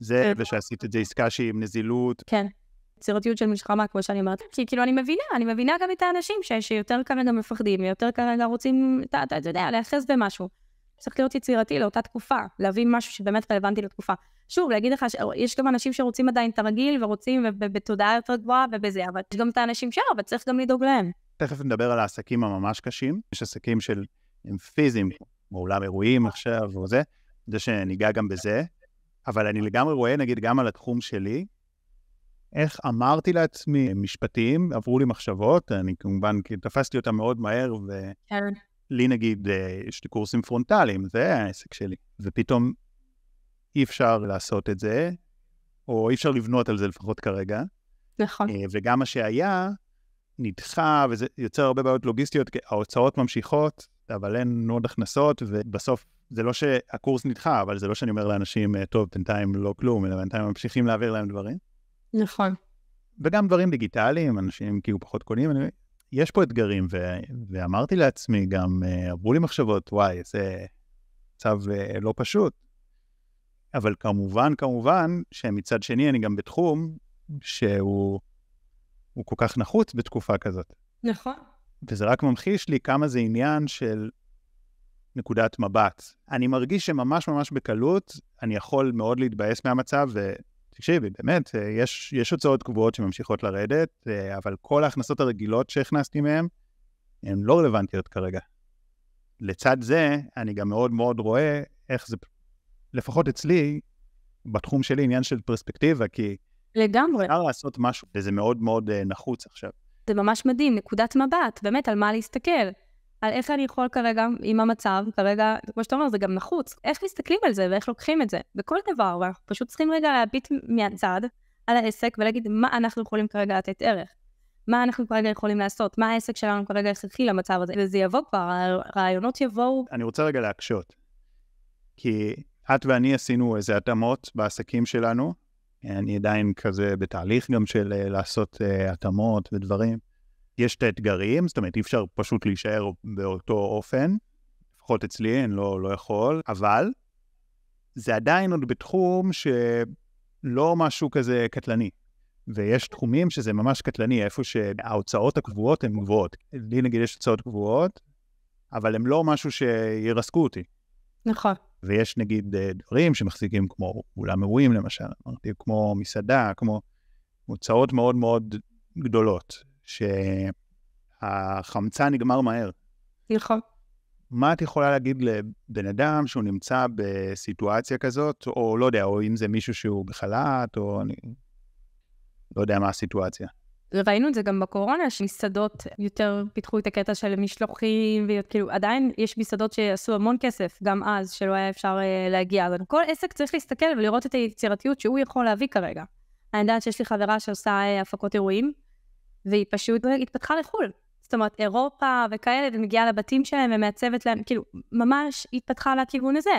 זה, כן. ושעשית את זה עסקה שהיא עם נזילות. כן. יצירתיות של מלחמה, כמו שאני אומרת, כי כאילו אני מבינה, אני מבינה גם את האנשים ש, שיותר כרגע מפחדים, ויותר כרגע רוצים, אתה, אתה יודע, להיאחז במשהו. צריך להיות יצירתי לאותה תקופה, להביא משהו שבאמת רלוונטי לתקופה. שוב, להגיד לך שיש גם אנשים שרוצים עדיין את הרגיל ורוצים בתודעה יותר גבוהה ובזה, אבל יש גם את האנשים שלא, אבל צריך גם לדאוג להם. תכף נדבר על העסקים הממש קשים. יש עסקים של הם פיזיים, כמו אולם אירועים עכשיו וזה, זה שניגע גם בזה, אבל אני לגמרי רואה, נגיד, גם על התחום שלי, איך אמרתי לעצמי משפטים, עברו לי מחשבות, אני כמובן תפסתי אותם מאוד מהר, ולי כן. נגיד, אה, יש לי קורסים פרונטליים, זה העסק שלי, ופתאום אי אפשר לעשות את זה, או אי אפשר לבנות על זה לפחות כרגע. נכון. אה, וגם מה שהיה, נדחה, וזה יוצר הרבה בעיות לוגיסטיות, כי ההוצאות ממשיכות, אבל אין עוד הכנסות, ובסוף זה לא שהקורס נדחה, אבל זה לא שאני אומר לאנשים, אה, טוב, בינתיים לא כלום, אלא בינתיים ממשיכים להעביר להם דברים. נכון. וגם דברים דיגיטליים, אנשים כאילו פחות קונים, אני... יש פה אתגרים, ו... ואמרתי לעצמי גם, אה, עברו לי מחשבות, וואי, זה מצב לא פשוט. אבל כמובן, כמובן, שמצד שני אני גם בתחום שהוא כל כך נחוץ בתקופה כזאת. נכון. וזה רק ממחיש לי כמה זה עניין של נקודת מבט. אני מרגיש שממש ממש בקלות אני יכול מאוד להתבאס מהמצב, ותקשיבי, באמת, יש, יש הוצאות קבועות שממשיכות לרדת, אבל כל ההכנסות הרגילות שהכנסתי מהן, הן לא רלוונטיות כרגע. לצד זה, אני גם מאוד מאוד רואה איך זה לפחות אצלי, בתחום שלי, עניין של פרספקטיבה, כי... לגמרי. אפשר לעשות משהו, וזה מאוד מאוד uh, נחוץ עכשיו. זה ממש מדהים, נקודת מבט, באמת, על מה להסתכל. על איך אני יכול כרגע, עם המצב, כרגע, כמו שאתה אומר, זה גם נחוץ. איך מסתכלים על זה ואיך לוקחים את זה, בכל דבר, ואנחנו פשוט צריכים רגע להביט מהצד על העסק ולהגיד מה אנחנו יכולים כרגע לתת ערך. מה אנחנו כרגע יכולים לעשות, מה העסק שלנו כרגע הכרחי למצב הזה, וזה יבוא כבר, הרעיונות יבואו. אני רוצה רגע להקשות, כי את ואני עשינו איזה התאמות בעסקים שלנו. אני עדיין כזה בתהליך גם של אה, לעשות uh, התאמות ודברים. יש את האתגרים, זאת אומרת, אי אפשר פשוט להישאר באותו אופן, לפחות אצלי, אני לא, לא יכול, אבל זה עדיין עוד בתחום שלא משהו כזה קטלני. ויש תחומים שזה ממש קטלני, איפה שההוצאות הקבועות הן גבוהות. לי נגיד יש הוצאות קבועות, אבל הן לא משהו שירסקו אותי. נכון. ויש נגיד אה, דברים שמחזיקים כמו אולם אירועים למשל, אמרתי, כמו מסעדה, כמו הוצאות מאוד מאוד גדולות, שהחמצן נגמר מהר. נכון. מה את יכולה להגיד לבן אדם שהוא נמצא בסיטואציה כזאת, או לא יודע, או אם זה מישהו שהוא בחל"ת, או אני לא יודע מה הסיטואציה. ראינו את זה גם בקורונה, שמסעדות יותר פיתחו את הקטע של משלוחים, וכאילו עדיין יש מסעדות שעשו המון כסף, גם אז, שלא היה אפשר uh, להגיע. אז כל עסק צריך להסתכל ולראות את היצירתיות שהוא יכול להביא כרגע. אני יודעת שיש לי חברה שעושה uh, הפקות אירועים, והיא פשוט התפתחה לחו"ל. זאת אומרת, אירופה וכאלה, ומגיעה לבתים שלהם ומעצבת להם, כאילו, ממש התפתחה לכיוון הזה.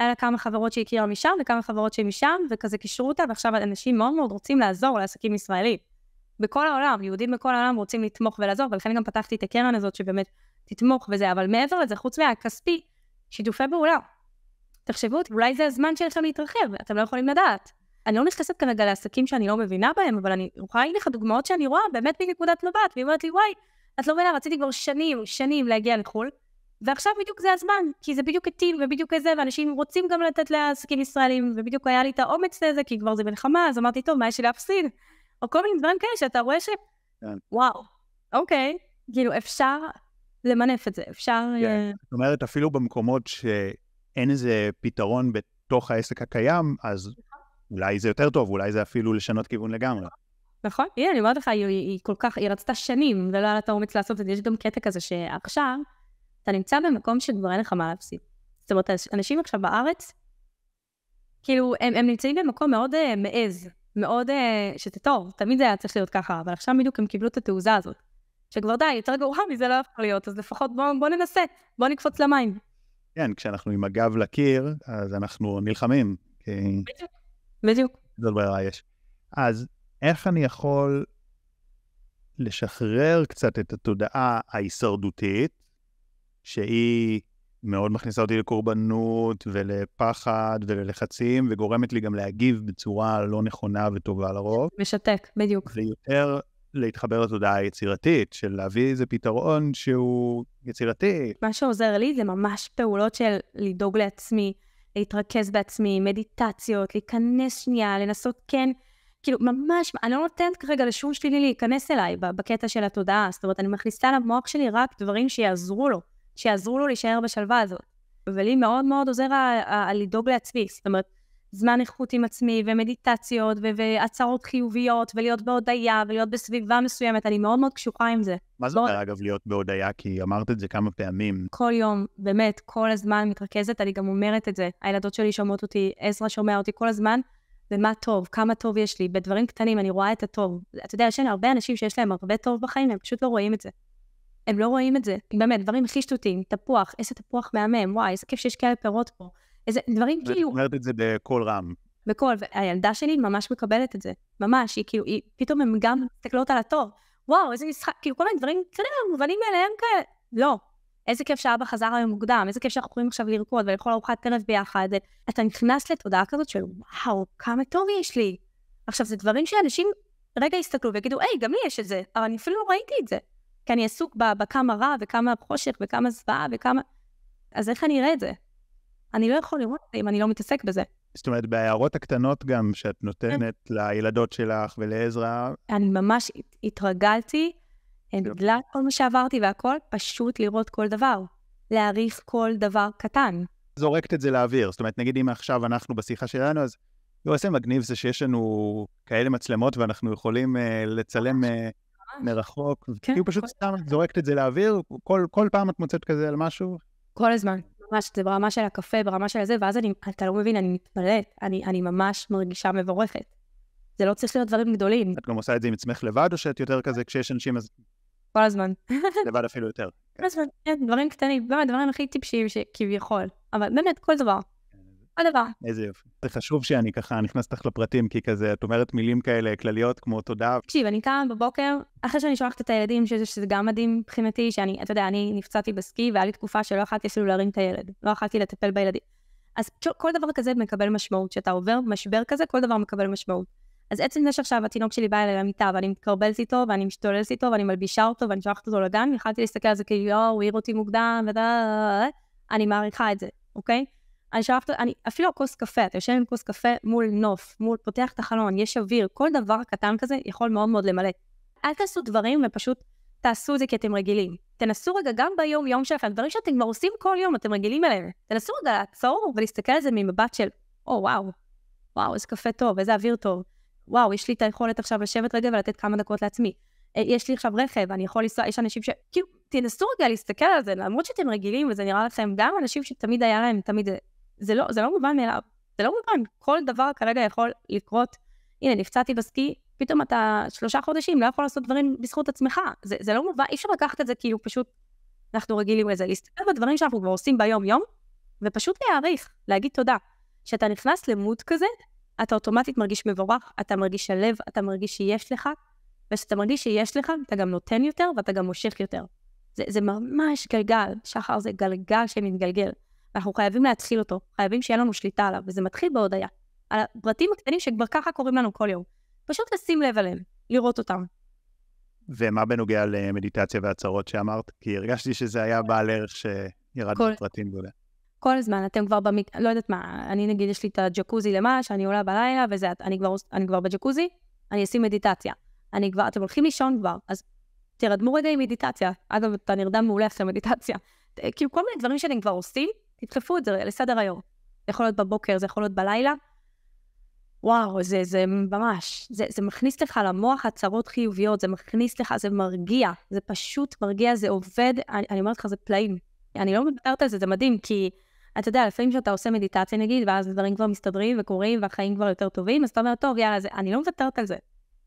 היה לה כמה חברות שהיא הכירה משם וכמה חברות שהיא משם, וכזה קישרו אותה, ועכשיו אנשים מאוד מאוד רוצים לעזור לעסקים ישראלים. בכל העולם, יהודים בכל העולם רוצים לתמוך ולעזור, ולכן גם פתחתי את הקרן הזאת שבאמת תתמוך וזה, אבל מעבר לזה, חוץ מהכספי, שיתופי פעולה. תחשבו, אולי זה הזמן שלכם להתרחב, אתם לא יכולים לדעת. אני לא נכנסת כרגע לעסקים שאני לא מבינה בהם, אבל אני יכולה להגיד לך דוגמאות שאני רואה באמת מנקודת מבט, והיא אומרת לי, וואי, את לא מבינה, רציתי כבר שנים, שנים להגיע לחו"ל, ועכשיו בדיוק זה הזמן, כי זה בדיוק התאים ובדיוק איזה, ואנשים רוצים גם לתת לעסקים ישראלים, ובדיוק היה לי את האומץ לזה, כי כבר זה מלחמה, אז אמרתי, טוב, מה יש לי להפסיד? או כל מיני דברים כאלה שאתה רואה ש... כן. וואו, אוקיי, כאילו אפשר למנף את זה, אפשר... כן. Uh... זאת אומרת, אפילו במקומות שאין איזה פתרון בתוך העסק הקיים, אז אולי זה יותר טוב, אולי זה אפילו לשנות כיוון לגמרי. נכון, הנה, אני אומרת לך, היא, היא כל כך, היא רצתה שנים, ולא היה לה את האומץ לעשות את זה. יש גם קטע כזה שעכשיו, אתה נמצא במקום שכבר אין לך מה להפסיד. זאת אומרת, אנשים עכשיו בארץ, כאילו, הם, הם נמצאים במקום מאוד uh, מעז, מאוד, uh, שזה טוב, תמיד זה היה צריך להיות ככה, אבל עכשיו בדיוק הם קיבלו את התעוזה הזאת. שכבר די, יותר גרוע מזה לא יכול להיות, אז לפחות בואו בוא ננסה, בואו נקפוץ למים. כן, כשאנחנו עם הגב לקיר, אז אנחנו נלחמים. כי... בדיוק, בדיוק. זאת ברירה יש. אז איך אני יכול לשחרר קצת את התודעה ההישרדותית, שהיא מאוד מכניסה אותי לקורבנות ולפחד וללחצים, וגורמת לי גם להגיב בצורה לא נכונה וטובה לרוב. משתק, בדיוק. ויותר להתחבר לתודעה היצירתית, של להביא איזה פתרון שהוא יצירתי. מה שעוזר לי זה ממש פעולות של לדאוג לעצמי, להתרכז בעצמי, מדיטציות, להיכנס שנייה, לנסות כן כאילו, ממש, אני לא נותנת כרגע לשום שלילי להיכנס אליי בקטע של התודעה. זאת אומרת, אני מכניסה למוח שלי רק דברים שיעזרו לו, שיעזרו לו להישאר בשלווה הזאת. ולי מאוד מאוד עוזר לדאוג לעצמי. זאת אומרת, זמן איכות עם עצמי, ומדיטציות, והצהרות חיוביות, ולהיות בהודיה, ולהיות בסביבה מסוימת, אני מאוד מאוד קשוחה עם זה. מה זה אומר, אגב, להיות בהודיה? כי אמרת את זה כמה פעמים. כל יום, באמת, כל הזמן מתרכזת, אני גם אומרת את זה. הילדות שלי שומעות אותי, עזרא שומע אותי כל הזמן. ומה טוב, כמה טוב יש לי, בדברים קטנים אני רואה את הטוב. אתה יודע, יש הרבה אנשים שיש להם הרבה טוב בחיים, הם פשוט לא רואים את זה. הם לא רואים את זה. באמת, דברים הכי שטותיים, תפוח, איזה תפוח מהמם, וואי, איזה כיף שיש כאלה פירות פה. איזה דברים כאילו... ואת אומרת את זה בקול רם. בקול, והילדה שלי ממש מקבלת את זה. ממש, היא כאילו, היא, פתאום הן גם מסתכלות על הטוב. וואו, איזה משחק, כאילו כל מיני דברים, אתה יודע, מובנים מאליהם כאלה. לא, איזה כיף שאבא חזר היום מוקדם, איזה כיף שאנחנו יכולים עכשיו לרקוד ולאכול ארוחת ערב ביחד. אתה נכנס לתודעה כזאת של וואו, כמה טוב יש לי. עכשיו, זה דברים שאנשים רגע יסתכלו ויגידו, היי, גם לי יש את זה, אבל אני אפילו לא ראיתי את זה. כי אני עסוק בכמה רע וכמה חושך וכמה זוועה וכמה... אז איך אני אראה את זה? אני לא יכול לראות את זה אם אני לא מתעסק בזה. זאת אומרת, בהערות הקטנות גם שאת נותנת לילדות שלך ולעזרא... אני ממש התרגלתי בגלל כל מה שעברתי והכל, פשוט לראות כל דבר. להעריך כל דבר קטן. זורקת את זה לאוויר. זאת אומרת, נגיד אם עכשיו אנחנו בשיחה שלנו, אז יו, איזה מגניב זה שיש לנו כאלה מצלמות ואנחנו יכולים uh, לצלם uh, מרחוק. כן. כאילו פשוט סתם זורקת את זה לאוויר, כל, כל פעם את מוצאת כזה על משהו? כל הזמן. ממש, זה ברמה של הקפה, ברמה של זה, ואז אני, אתה לא מבין, אני מתפלאת, אני, אני ממש מרגישה מבורכת. זה לא צריך להיות דברים גדולים. את גם עושה את זה עם עצמך לבד, או שאת יותר כזה כשיש אנשים אז כל הזמן. לבד אפילו יותר. כל הזמן, כן, דברים קטנים, באמת, דברים הכי טיפשיים שכביכול. אבל באמת, כל דבר. כל דבר. איזה יופי. זה חשוב שאני ככה נכנס לך לפרטים, כי כזה, את אומרת מילים כאלה כלליות כמו תודה. תקשיב, אני קמה בבוקר, אחרי שאני שולחת את הילדים, שזה, שזה גם מדהים מבחינתי, שאני, אתה יודע, אני נפצעתי בסקי, והיה לי תקופה שלא יכלתי אפילו להרים את הילד. לא יכלתי לטפל בילדים. אז כל דבר כזה מקבל משמעות. כשאתה עובר משבר כזה, כל דבר מקבל משמעות. אז עצם זה שעכשיו התינוק שלי בא אליי למיטה, ואני מתקרבלת איתו, ואני משתוללת איתו, ואני מלבישה אותו, ואני שולחת אותו לגן, יכלתי להסתכל על זה כאילו, יואו, הוא העיר אותי מוקדם, ודה... אני מעריכה את זה, אוקיי? אני שולחת, אני, אפילו כוס קפה, אתה יושב עם כוס קפה מול נוף, מול, פותח את החלון, יש אוויר, כל דבר קטן כזה יכול מאוד מאוד למלא. אל תעשו דברים ופשוט תעשו את זה כי אתם רגילים. תנסו רגע גם ביום-יום שלכם, דברים שאתם כבר עושים כל יום, אתם רגילים אליהם. תנסו רגע לעצור ולהסתכל על זה ממבט של, או oh, וואו, וואו, איזה קפה טוב, איזה אוויר טוב. וואו, יש לי את היכולת עכשיו לשבת רגע ולתת כמה דקות לעצמי. אה, יש לי עכשיו רכב, אני יכול לנסוע, יש אנשים ש... כאילו, תנסו רגע להסתכל על זה, למרות שאתם רגילים וזה נראה לכם, גם אנשים שתמיד היה להם, תמיד... זה לא, זה לא מובן מאליו. זה לא מובן, כל דבר כרגע יכול לקרות. הנה, נפצעתי בסקי, פתאום אתה שלושה חודשים לא יכול לעשות דברים בזכות עצמך. זה, זה לא מובן, אי אפשר לקחת את זה כאילו פשוט, אנחנו רגילים לזה. להסתכל בדברים שאנחנו כבר עושים ביום-יום, ופשוט להעריך, להגיד תודה. כשאתה נכנס למוד כזה, אתה אוטומטית מרגיש מבורך, אתה מרגיש הלב, אתה מרגיש שיש לך, וכשאתה מרגיש שיש לך, אתה גם נותן יותר ואתה גם מושך יותר. זה, זה ממש גלגל, שחר זה גלגל שמתגלגל. אנחנו חייבים להתחיל אותו, חייבים שיהיה לנו שליטה עליו, וזה מתחיל בהודיה. על הפרטים הקטנים שכבר ככה קורים לנו כל יום. פשוט לשים לב עליהם, לראות אותם. ומה בנוגע למדיטציה והצהרות שאמרת? כי הרגשתי שזה היה בעל ערך שירד כל... בפרטים גדולה. כל הזמן, אתם כבר במק... לא יודעת מה, אני נגיד, יש לי את הג'קוזי למעלה, שאני עולה בלילה, וזה, אני כבר, אני כבר בג'קוזי, אני אשים מדיטציה. אני כבר, אתם הולכים לישון כבר, אז תרדמו רגע עם מדיטציה. אגב, אתה נרדם מעולה אחרי מדיטציה. כאילו, כל מיני דברים שאתם כבר עושים, תדחפו את זה לסדר היום. זה יכול להיות בבוקר, זה יכול להיות בלילה. וואו, זה, זה ממש, זה, זה מכניס לך למוח הצהרות חיוביות, זה מכניס לך, זה מרגיע, זה פשוט מרגיע, זה עובד, אני, אני אומרת לך, זה פלאים. אני לא מדברת על זה, זה מדהים, כי אתה יודע, לפעמים כשאתה עושה מדיטציה נגיד, ואז דברים כבר מסתדרים וקורים, והחיים כבר יותר טובים, אז אתה אומר, טוב, יאללה, זה, אני לא מוותרת על זה.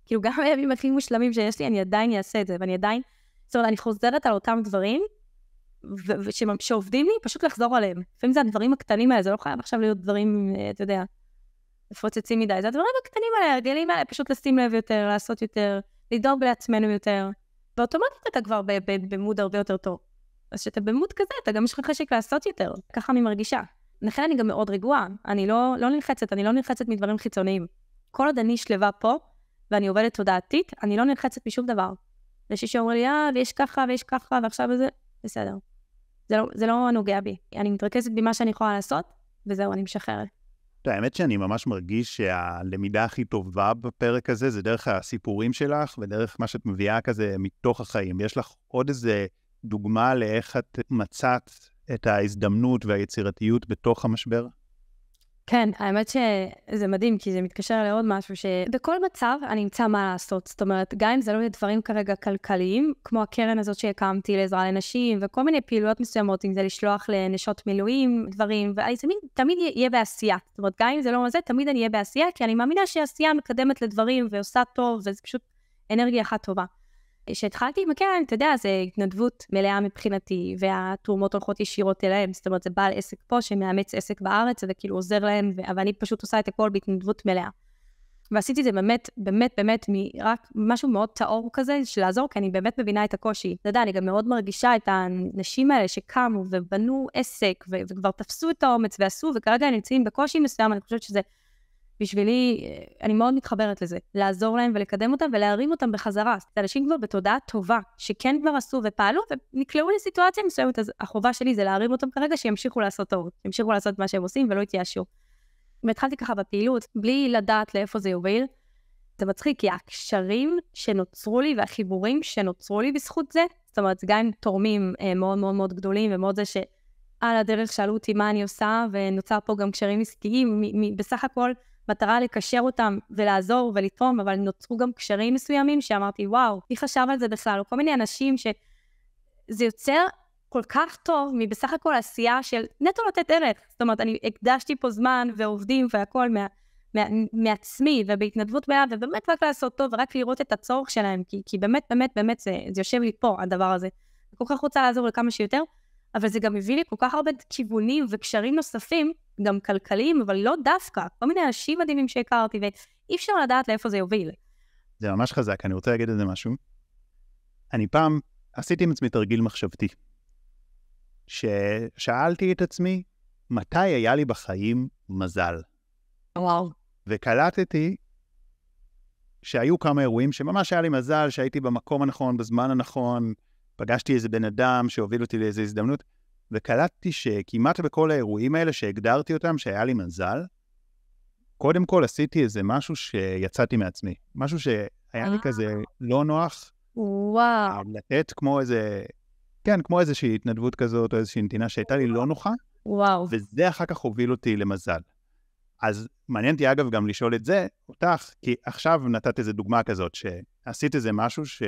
כאילו, גם הימים הכי מושלמים שיש לי, אני עדיין אעשה את זה, ואני עדיין, זאת אומרת, אני חוזרת על אותם דברים, ושעובדים לי, פשוט לחזור עליהם. לפעמים זה הדברים הקטנים האלה, זה לא חייב עכשיו להיות דברים, אה, אתה יודע, מפוצצים מדי. זה הדברים הקטנים האלה, הרגלים האלה, פשוט לשים לב יותר, לעשות יותר, לדאוג לעצמנו יותר. ואוטומטית אתה כבר במוד הרבה יותר טוב. אז כשאתה במוד כזה, אתה גם יש לך חשק לעשות יותר. ככה אני מרגישה. לכן אני גם מאוד רגועה. אני לא, לא נלחצת, אני לא נלחצת מדברים חיצוניים. כל עוד אני שלווה פה, ואני עובדת תודעתית, אני לא נלחצת משום דבר. לי שאומרים לי, אה, ויש ככה, ויש ככה, ועכשיו זה, בסדר. זה לא, זה לא נוגע בי. אני מתרכזת במה שאני יכולה לעשות, וזהו, אני משחררת. האמת שאני ממש מרגיש שהלמידה הכי טובה בפרק הזה זה דרך הסיפורים שלך ודרך מה שאת מביאה כזה מתוך החיים. יש לך עוד איזה דוגמה לאיך את מצאת את ההזדמנות והיצירתיות בתוך המשבר? כן, האמת שזה מדהים, כי זה מתקשר לעוד משהו, שבכל מצב אני אמצא מה לעשות. זאת אומרת, גם אם זה לא יהיה דברים כרגע כלכליים, כמו הקרן הזאת שהקמתי לעזרה לנשים, וכל מיני פעילויות מסוימות, אם זה לשלוח לנשות מילואים, דברים, ואני תמיד, תמיד אהיה בעשייה. זאת אומרת, גם אם זה לא זה, תמיד אני אהיה בעשייה, כי אני מאמינה שעשייה מקדמת לדברים ועושה טוב, וזה פשוט אנרגיה אחת טובה. כשהתחלתי עם הקרן, אתה יודע, זה התנדבות מלאה מבחינתי, והתרומות הולכות ישירות אליהם, זאת אומרת, זה בעל עסק פה שמאמץ עסק בארץ, וכאילו עוזר להם, ואני פשוט עושה את הכל בהתנדבות מלאה. ועשיתי זה באמת, באמת, באמת, רק משהו מאוד טהור כזה, של לעזור, כי אני באמת מבינה את הקושי. אתה יודע, אני גם מאוד מרגישה את האנשים האלה שקמו ובנו עסק, וכבר תפסו את האומץ ועשו, וכרגע הם נמצאים בקושי מסוים, אני חושבת שזה בשבילי, אה, אני מאוד מתחברת לזה, לעזור להם ולקדם אותם ולהרים אותם בחזרה. זה אנשים כבר בתודעה טובה, שכן כבר עשו ופעלו ונקלעו לסיטואציה מסוימת, אז החובה שלי זה להרים אותם כרגע, שימשיכו לעשות טוב, שימשיכו לעשות מה שהם עושים ולא יתייאשו. והתחלתי ככה בפעילות, בלי לדעת לאיפה זה יוביל. זה מצחיק, כי הקשרים שנוצרו לי והחיבורים שנוצרו לי בזכות זה, זאת אומרת, גם עם תורמים אה, מאוד מאוד מאוד גדולים ומאוד זה שעל הדרך שאלו אותי מה אני עושה, ונוצר פה גם קשרים עסקיים, בסך הכל מטרה לקשר אותם ולעזור ולתרום, אבל נוצרו גם קשרים מסוימים שאמרתי, וואו, מי חשב על זה בכלל? או כל מיני אנשים שזה יוצר כל כך טוב מבסך הכל עשייה של נטו לתת ערך. זאת אומרת, אני הקדשתי פה זמן ועובדים והכול מה, מה, מעצמי ובהתנדבות מאה, ובאמת רק לעשות טוב ורק לראות את הצורך שלהם, כי, כי באמת, באמת, באמת זה, זה יושב לי פה, הדבר הזה. כל כך רוצה לעזור לכמה שיותר, אבל זה גם מביא לי כל כך הרבה כיוונים וקשרים נוספים, גם כלכליים, אבל לא דווקא, כל מיני אנשים מדהימים שהכרתי, ואי אפשר לדעת לאיפה זה יוביל. זה ממש חזק, אני רוצה להגיד על זה משהו. אני פעם עשיתי עם עצמי תרגיל מחשבתי, ששאלתי את עצמי, מתי היה לי בחיים מזל? וואו. וקלטתי שהיו כמה אירועים שממש היה לי מזל שהייתי במקום הנכון, בזמן הנכון, פגשתי איזה בן אדם שהוביל אותי לאיזו הזדמנות, וקלטתי שכמעט בכל האירועים האלה שהגדרתי אותם, שהיה לי מזל, קודם כל עשיתי איזה משהו שיצאתי מעצמי. משהו שהיה לי כזה לא נוח. וואו. לתת כמו איזה, כן, כמו איזושהי התנדבות כזאת, או איזושהי נתינה שהייתה לי לא נוחה. וואו. וזה אחר כך הוביל אותי למזל. אז מעניין אותי אגב גם לשאול את זה, אותך, כי עכשיו נתת איזה דוגמה כזאת, שעשית איזה משהו ש...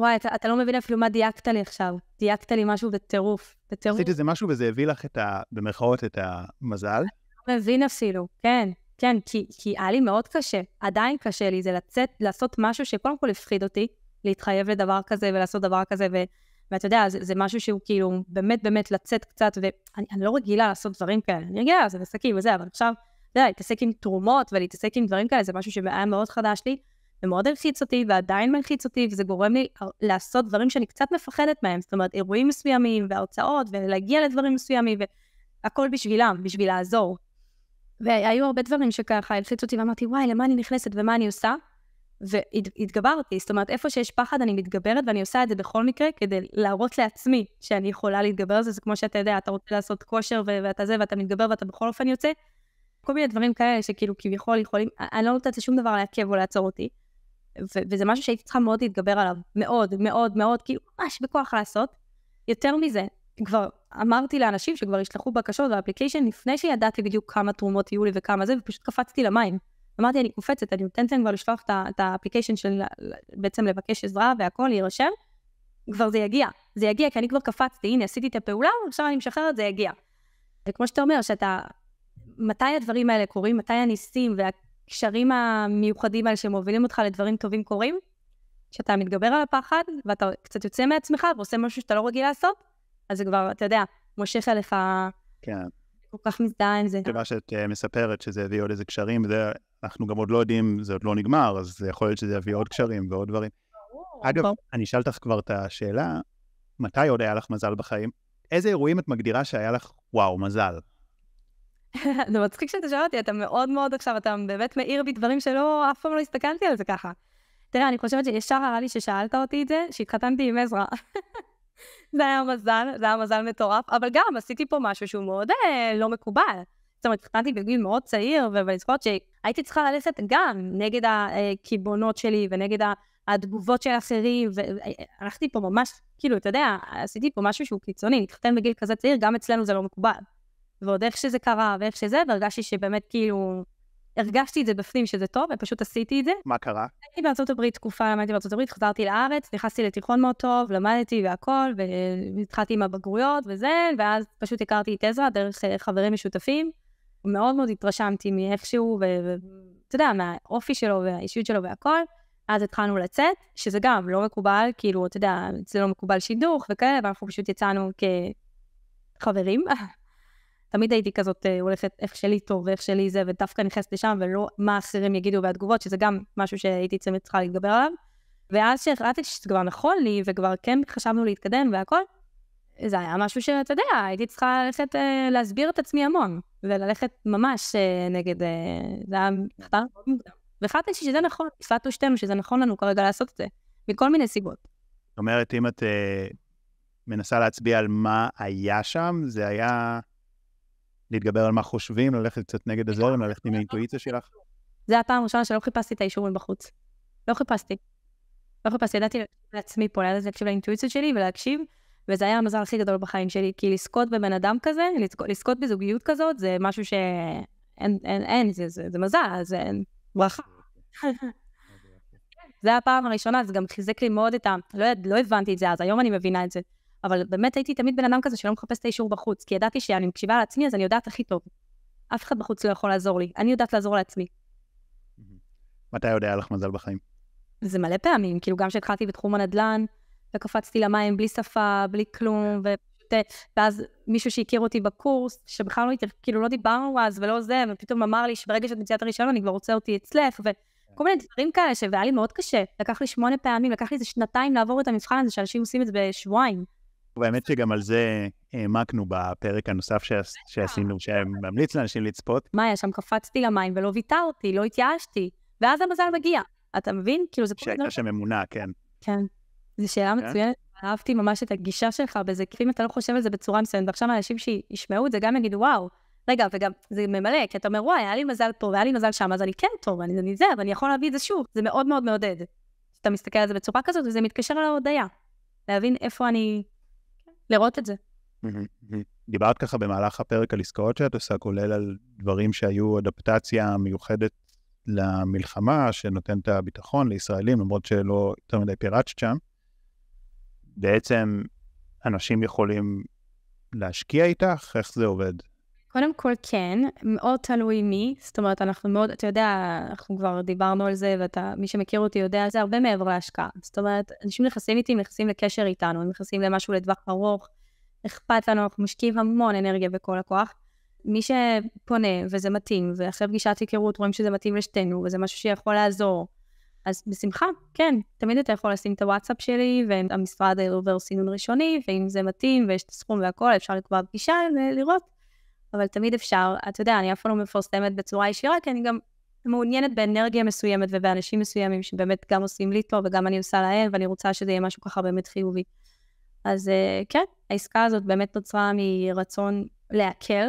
וואי, אתה, אתה לא מבין אפילו מה דייקת לי עכשיו. דייקת לי משהו בטירוף, בטירוף. עשית איזה משהו וזה הביא לך את ה... במרכאות את המזל. לא מבין אפילו, כן. כן, כי, כי היה לי מאוד קשה, עדיין קשה לי, זה לצאת, לעשות משהו שקודם כל הפחיד אותי, להתחייב לדבר כזה ולעשות דבר כזה, ו, ואתה יודע, זה, זה משהו שהוא כאילו באמת באמת לצאת קצת, ואני לא רגילה לעשות דברים כאלה, אני רגילה, זה עסקים וזה, אבל עכשיו, אתה יודע, להתעסק עם תרומות ולהתעסק עם דברים כאלה, זה משהו שהיה מאוד חדש לי, ומאוד הלחיץ אותי, ועדיין מלחיץ אותי, וזה גורם לי לעשות דברים שאני קצת מפחדת מהם, זאת אומרת, אירועים מסוימים, והרצאות, ולהגיע לדברים מסוימים, והכל בשבילם, בשביל לעזור. והיו הרבה דברים שככה הלחיצו אותי, ואמרתי, וואי, למה אני נכנסת ומה אני עושה? והתגברתי, זאת אומרת, איפה שיש פחד אני מתגברת, ואני עושה את זה בכל מקרה כדי להראות לעצמי שאני יכולה להתגבר על זה, זה כמו שאתה יודע, אתה רוצה לעשות כושר ואתה זה, ואתה מתגבר ואתה בכל אופן יוצא. כל מיני דברים כאלה שכאילו כביכול יכולים, אני לא נותנת לשום דבר לעכב או לעצור אותי. ו- וזה משהו שהייתי צריכה מאוד להתגבר עליו, מאוד, מאוד, מאוד, כאילו ממש בכוח לעשות. יותר מזה, כבר אמרתי לאנשים שכבר ישלחו בקשות ב application לפני שידעתי בדיוק כמה תרומות יהיו לי וכמה זה, ופשוט קפצתי למים. אמרתי, אני קופצת, אני נותנת להם כבר לשלוח את ה application של בעצם לבקש עזרה והכל, להירשם, כבר זה יגיע. זה יגיע, כי אני כבר קפצתי, הנה, עשיתי את הפעולה, עכשיו אני משחררת, זה יגיע. וכמו שאתה אומר, שאתה... מתי הדברים האלה קורים, מתי הניסים והקשרים המיוחדים האלה שמובילים אותך לדברים טובים קורים? כשאתה מתגבר על הפחד, ואתה קצת יוצא מעצמך ועושה משהו שאתה לא רגיל לעשות, אז זה כבר, אתה יודע, מושך עליך... כן. כל כך מזדהה עם זה. מה שאת uh, מספרת, שזה הביא עוד איזה קשרים, זה, אנחנו גם עוד לא יודעים, זה עוד לא נגמר, אז זה יכול להיות שזה יביא עוד קשרים ועוד דברים. אגב, אני אשאל אותך כבר את השאלה, מתי עוד היה לך מזל בחיים? איזה אירועים את מגדירה שהיה לך, וואו, מזל? זה מצחיק שאתה שואל אותי, אתה מאוד מאוד עכשיו, אתה באמת מאיר בי דברים שלא, אף פעם לא הסתכלתי על זה ככה. תראה, אני חושבת שישר הראה לי ששאלת אותי את זה, שהתחתנתי עם עזרא. זה היה מזל, זה היה מזל מטורף, אבל גם עשיתי פה משהו שהוא מאוד אה, לא מקובל. זאת אומרת, התחתנתי בגיל מאוד צעיר, ואני זוכרת שהייתי צריכה ללכת גם נגד הקיבעונות שלי ונגד התגובות של אחרים, והלכתי פה ממש, כאילו, אתה יודע, עשיתי פה משהו שהוא קיצוני, להתחתן בגיל כזה צעיר, גם אצלנו זה לא מקובל. ועוד איך שזה קרה ואיך שזה, והרגשתי שבאמת כאילו, הרגשתי את זה בפנים שזה טוב, ופשוט עשיתי את זה. מה קרה? הייתי בארצות הברית תקופה, למדתי בארצות הברית, חזרתי לארץ, נכנסתי לתיכון מאוד טוב, למדתי והכל, והתחלתי עם הבגרויות וזה, ואז פשוט הכרתי את עזרא דרך אה, חברים משותפים. מאוד מאוד התרשמתי מאיכשהו, ואתה יודע, מהאופי שלו והאישיות שלו והכל. אז התחלנו לצאת, שזה גם לא מקובל, כאילו, אתה יודע, זה לא מקובל שידוך וכאלה, ואנחנו פשוט יצאנו כחברים. תמיד הייתי כזאת אה, הולכת איך שלי טוב ואיך שלי זה, ודווקא נכנסת לשם, ולא מה אחרים יגידו והתגובות, שזה גם משהו שהייתי צריכה להתגבר עליו. ואז שהחלטתי שזה כבר נכון לי, וכבר כן חשבנו להתקדם והכל, זה היה משהו שאתה יודע, הייתי צריכה ללכת אה, להסביר את עצמי המון, וללכת ממש אה, נגד, אה, זה היה מחקר מאוד מוקדם. והחלטתי שזה נכון, החלטנו שתינו שזה נכון לנו כרגע לעשות את זה, מכל מיני סיבות. זאת אומרת, אם את אה, מנסה להצביע על מה היה שם, זה היה להתגבר על מה חושבים, ללכת קצת נגד הזרם, ללכת עם האינטואיציה שלך? זה הפעם הראשונה שלא חיפשתי את האישורים בחוץ. לא חיפשתי. לא חיפשתי, ידעתי לעצמי פה, ידעתי להקשיב לאינטואיציה שלי ולהקשיב, וזה היה המזל הכי גדול בחיים שלי, כי לזכות בבן אדם כזה, לזכות בזוגיות כזאת, זה משהו שאין, אין, אין, זה, זה, זה מזל, זה ברכה. זה הפעם הראשונה, זה גם חיזק לי מאוד את ה... לא, לא הבנתי את זה אז, היום אני מבינה את זה. אבל באמת הייתי תמיד בן אדם כזה שלא מחפש את האישור בחוץ, כי ידעתי שאני מקשיבה לעצמי, אז אני יודעת הכי טוב. אף אחד בחוץ לא יכול לעזור לי, אני יודעת לעזור לעצמי. מתי עוד היה לך מזל בחיים? זה מלא פעמים, כאילו גם כשהתחלתי בתחום הנדל"ן, וקפצתי למים בלי שפה, בלי כלום, ופשוט, ואז מישהו שהכיר אותי בקורס, שבכלל לא, כאילו לא דיברנו אז ולא זה, ופתאום אמר לי שברגע שאת מציעה את הרישיון אני כבר רוצה אותי אצלך, וכל מיני דברים כאלה, והיה לי מאוד קשה. לקח לי שמונה פעמים, לקח לי איזה שנתיים לעבור את המבחן הזה, שאנשים עושים את זה בשבועיים. והאמת שגם על זה העמקנו בפרק הנוסף שעשינו, שממליץ לאנשים לצפות. מה היה שם? קפצתי למים ולא ויתרתי, לא התייאשתי, ואז המזל מגיע. אתה מבין? כאילו זה... שהייתה שם אמונה, כן. כן. זו שאלה כן? מצוינת. אהבתי ממש את הגישה שלך בזה, כי אם אתה לא חושב על זה בצורה מסוימת, ועכשיו אנשים שישמעו את זה גם יגידו, וואו, רגע, וגם זה ממלא, כי אתה אומר, וואי, היה לי מזל פה והיה לי מזל שם, אז אני כן טוב, אני, אני זה, ואני יכול להביא את זה שוב. זה מאוד מאוד מעודד. אתה מסתכל על זה בצורה כזאת, וזה מתקשר להודיה. להבין איפה אני... לראות את זה. דיברת ככה במהלך הפרק על עסקאות שאת עושה, כולל על דברים שהיו אדפטציה מיוחדת למלחמה, שנותן את הביטחון לישראלים, למרות שלא יותר מדי פירטת שם. בעצם אנשים יכולים להשקיע איתך? איך זה עובד? קודם כל כן, מאוד תלוי מי, זאת אומרת, אנחנו מאוד, אתה יודע, אנחנו כבר דיברנו על זה, ואתה, מי שמכיר אותי יודע, זה הרבה מעבר להשקעה. זאת אומרת, אנשים נכנסים איתי, נכנסים לקשר איתנו, נכנסים למשהו לטווח ארוך, אכפת לנו, אנחנו משקיעים המון אנרגיה בכל הכוח. מי שפונה וזה מתאים, ואחרי פגישת היכרות רואים שזה מתאים לשתינו, וזה משהו שיכול לעזור, אז בשמחה, כן, תמיד אתה יכול לשים את הוואטסאפ שלי, והמשרד עובר סינון ראשוני, ואם זה מתאים ויש את הסכום והכל, אפשר לקבוע פגישה ולראות. אבל תמיד אפשר, אתה יודע, אני אף פעם לא מפרסמת בצורה ישירה, כי אני גם מעוניינת באנרגיה מסוימת ובאנשים מסוימים שבאמת גם עושים לי טוב וגם אני עושה להם, ואני רוצה שזה יהיה משהו ככה באמת חיובי. אז אה, כן, העסקה הזאת באמת נוצרה מרצון להקל,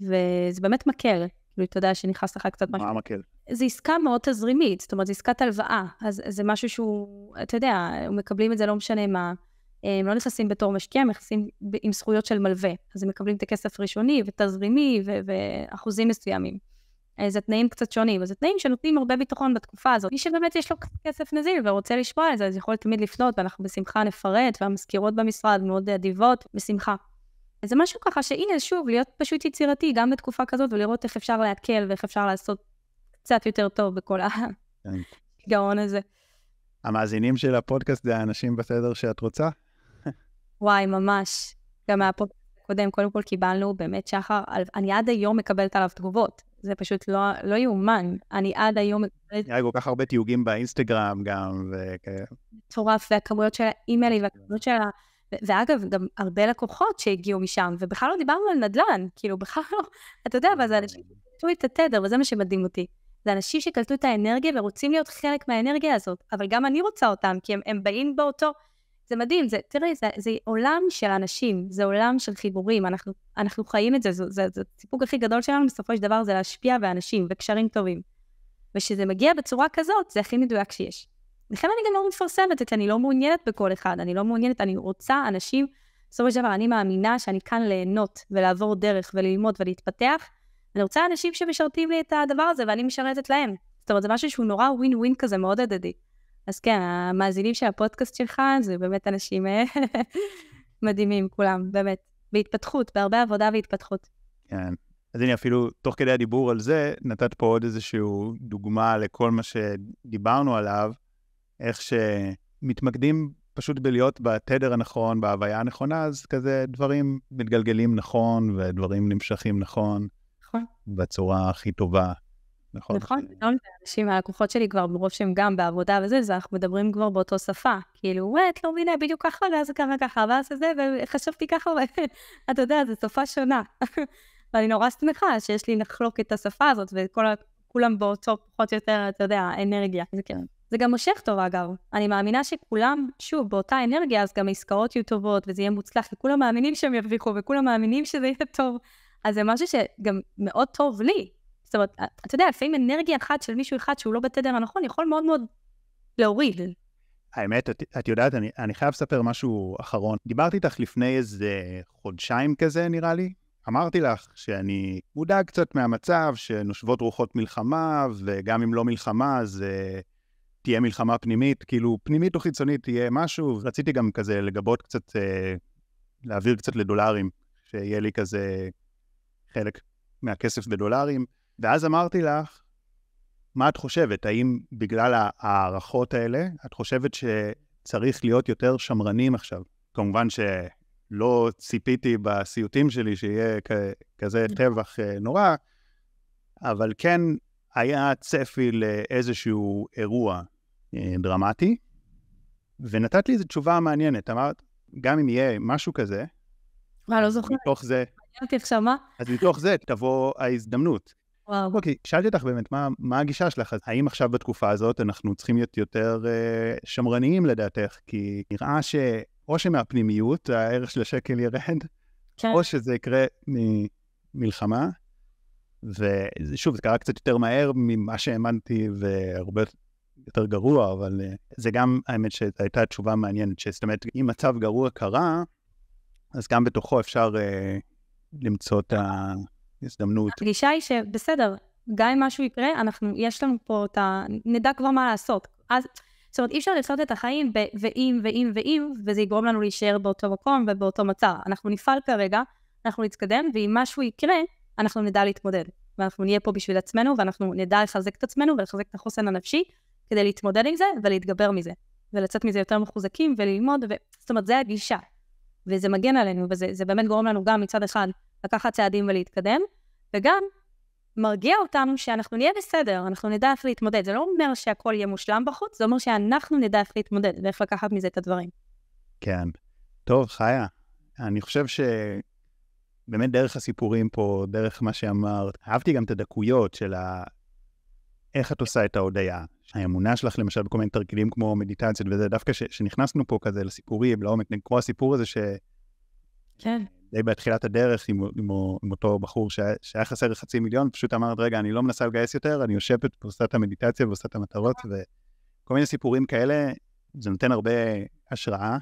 וזה באמת מקל. כאילו, אתה יודע, שנכנס לך קצת משהו. מה המקל? זו עסקה מאוד תזרימית, זאת אומרת, זו עסקת הלוואה. אז זה משהו שהוא, אתה יודע, מקבלים את זה לא משנה מה. הם לא נכנסים בתור משקיע, הם נכנסים עם זכויות של מלווה. אז הם מקבלים את הכסף ראשוני ותזרימי ו- ואחוזים מסוימים. זה תנאים קצת שונים, אז זה תנאים שנותנים הרבה ביטחון בתקופה הזאת. מי שבאמת יש לו כסף נזיל ורוצה לשמוע את זה, אז יכול תמיד לפנות, ואנחנו בשמחה נפרט, והמזכירות במשרד מאוד אדיבות, בשמחה. זה משהו ככה שהנה, שוב, להיות פשוט יצירתי גם בתקופה כזאת, ולראות איך אפשר להקל ואיך אפשר לעשות קצת יותר טוב בכל הגאון הזה. המאזינים של הפודקאסט זה האנשים בסדר שאת רוצה? וואי, ממש. גם מהפודקאסט הקודם, קודם כל קיבלנו באמת שחר, אני עד היום מקבלת עליו תגובות. זה פשוט לא, לא יאומן. אני עד היום מקבלת... היה כל כך הרבה תיוגים באינסטגרם גם, וכאלה. מטורף, והכמויות של האימיילים, והכמויות של ה... ואגב, גם הרבה לקוחות שהגיעו משם, ובכלל לא דיברנו על נדל"ן, כאילו, בכלל לא, אתה יודע, אבל זה אנשים שקלטו את התדר, וזה מה שמדהים אותי. זה אנשים שקלטו את האנרגיה ורוצים להיות חלק מהאנרגיה הזאת, אבל גם אני רוצה אותם, כי הם, הם באים באותו... זה מדהים, זה, תראי, זה, זה עולם של אנשים, זה עולם של חיבורים, אנחנו, אנחנו חיים את זה, זה, הסיפוק הכי גדול שלנו בסופו של דבר זה להשפיע באנשים וקשרים טובים. וכשזה מגיע בצורה כזאת, זה הכי מדויק שיש. לכן אני גם לא מפרסמת את זה, אני לא מעוניינת בכל אחד, אני לא מעוניינת, אני רוצה אנשים, בסופו של דבר אני מאמינה שאני כאן ליהנות ולעבור דרך וללמוד ולהתפתח. אני רוצה אנשים שמשרתים לי את הדבר הזה ואני משרתת להם. זאת אומרת, זה משהו שהוא נורא ווין ווין כזה, מאוד הדדי. אז כן, המאזינים של הפודקאסט שלך זה באמת אנשים אה, מדהימים, כולם, באמת. בהתפתחות, בהרבה עבודה והתפתחות. כן. אז הנה, אפילו תוך כדי הדיבור על זה, נתת פה עוד איזושהי דוגמה לכל מה שדיברנו עליו, איך שמתמקדים פשוט בלהיות בתדר הנכון, בהוויה הנכונה, אז כזה דברים מתגלגלים נכון, ודברים נמשכים נכון. נכון. בצורה הכי טובה. נכון. נכון, נכון, אנשים, הלקוחות שלי כבר, מרוב שהם גם בעבודה וזה, אז אנחנו מדברים כבר באותו שפה. כאילו, וואי, את לא מבינה, בדיוק ככה, ואז ככה ככה, ואז זה, וחשבתי ככה, ואתה יודע, זו שפה שונה. ואני נורא שמחה שיש לי לחלוק את השפה הזאת, וכולם באותו, פחות או יותר, אתה יודע, אנרגיה. זה כן. זה גם מושך טוב, אגב. אני מאמינה שכולם, שוב, באותה אנרגיה, אז גם העסקאות יהיו טובות, וזה יהיה מוצלח, וכולם מאמינים שהם ירוויחו, וכולם מאמינים שזה יהיה טוב. אז זה משהו שגם מאוד טוב לי. זאת אומרת, אתה יודע, לפעמים אנרגיה אחת של מישהו אחד שהוא לא בתדר הנכון, יכול מאוד מאוד להוריד. האמת, את, את יודעת, אני, אני חייב לספר משהו אחרון. דיברתי איתך לפני איזה חודשיים כזה, נראה לי. אמרתי לך שאני מודאג קצת מהמצב, שנושבות רוחות מלחמה, וגם אם לא מלחמה, אז uh, תהיה מלחמה פנימית, כאילו פנימית או חיצונית תהיה משהו. רציתי גם כזה לגבות קצת, uh, להעביר קצת לדולרים, שיהיה לי כזה חלק מהכסף בדולרים. ואז אמרתי לך, מה את חושבת? האם בגלל ההערכות האלה, את חושבת שצריך להיות יותר שמרנים עכשיו? כמובן שלא ציפיתי בסיוטים שלי שיהיה כזה טבח אה, נורא, אבל כן היה צפי לאיזשהו אירוע אה, דרמטי, ונתת לי איזו תשובה מעניינת. אמרת, גם אם יהיה משהו כזה, מה, לא זוכרת? מתוך זה... מעניין אותי עכשיו מה? אז מתוך זה תבוא ההזדמנות. וואו. אוקיי, שאלתי אותך באמת, מה, מה הגישה שלך? אז האם עכשיו בתקופה הזאת אנחנו צריכים להיות יותר אה, שמרניים לדעתך? כי נראה שאו שמהפנימיות הערך של השקל ירד, כן. או שזה יקרה ממלחמה, ושוב, זה קרה קצת יותר מהר ממה שהאמנתי, והרבה יותר גרוע, אבל אה, זה גם, האמת שהייתה תשובה מעניינת, זאת אומרת, אם מצב גרוע קרה, אז גם בתוכו אפשר אה, למצוא את ההזדמנות. הגישה היא שבסדר, גם אם משהו יקרה, אנחנו, יש לנו פה את ה... נדע כבר מה לעשות. אז, זאת אומרת, אי אפשר לחיות את החיים ב- ואם, ואם, ואם, וזה יגרום לנו להישאר באותו מקום ובאותו מצב. אנחנו נפעל כרגע, אנחנו נתקדם, ואם משהו יקרה, אנחנו נדע להתמודד. ואנחנו נהיה פה בשביל עצמנו, ואנחנו נדע לחזק את עצמנו ולחזק את החוסן הנפשי, כדי להתמודד עם זה ולהתגבר מזה. ולצאת מזה יותר מחוזקים וללמוד, ו... זאת אומרת, זה הגישה. וזה מגן עלינו, וזה באמת גורם לנו גם מצד אחד לקחת צעדים ולהתקדם, וגם מרגיע אותנו שאנחנו נהיה בסדר, אנחנו נדע איך להתמודד. זה לא אומר שהכל יהיה מושלם בחוץ, זה אומר שאנחנו נדע איך להתמודד ואיך לקחת מזה את הדברים. כן. טוב, חיה, אני חושב ש... באמת דרך הסיפורים פה, דרך מה שאמרת, אהבתי גם את הדקויות של ה... איך את עושה את ההודיה. האמונה שלך למשל בכל מיני תרגילים כמו מדיטציות וזה, דווקא שנכנסנו פה כזה לסיפורים, לעומק, כמו הסיפור הזה ש... כן. די בתחילת הדרך עם, עם, עם אותו בחור שהיה, שהיה חסר חצי מיליון, פשוט אמרת, רגע, אני לא מנסה לגייס יותר, אני יושבת ועושה את המדיטציה ועושה את המטרות, וכל מיני סיפורים כאלה, זה נותן הרבה השראה.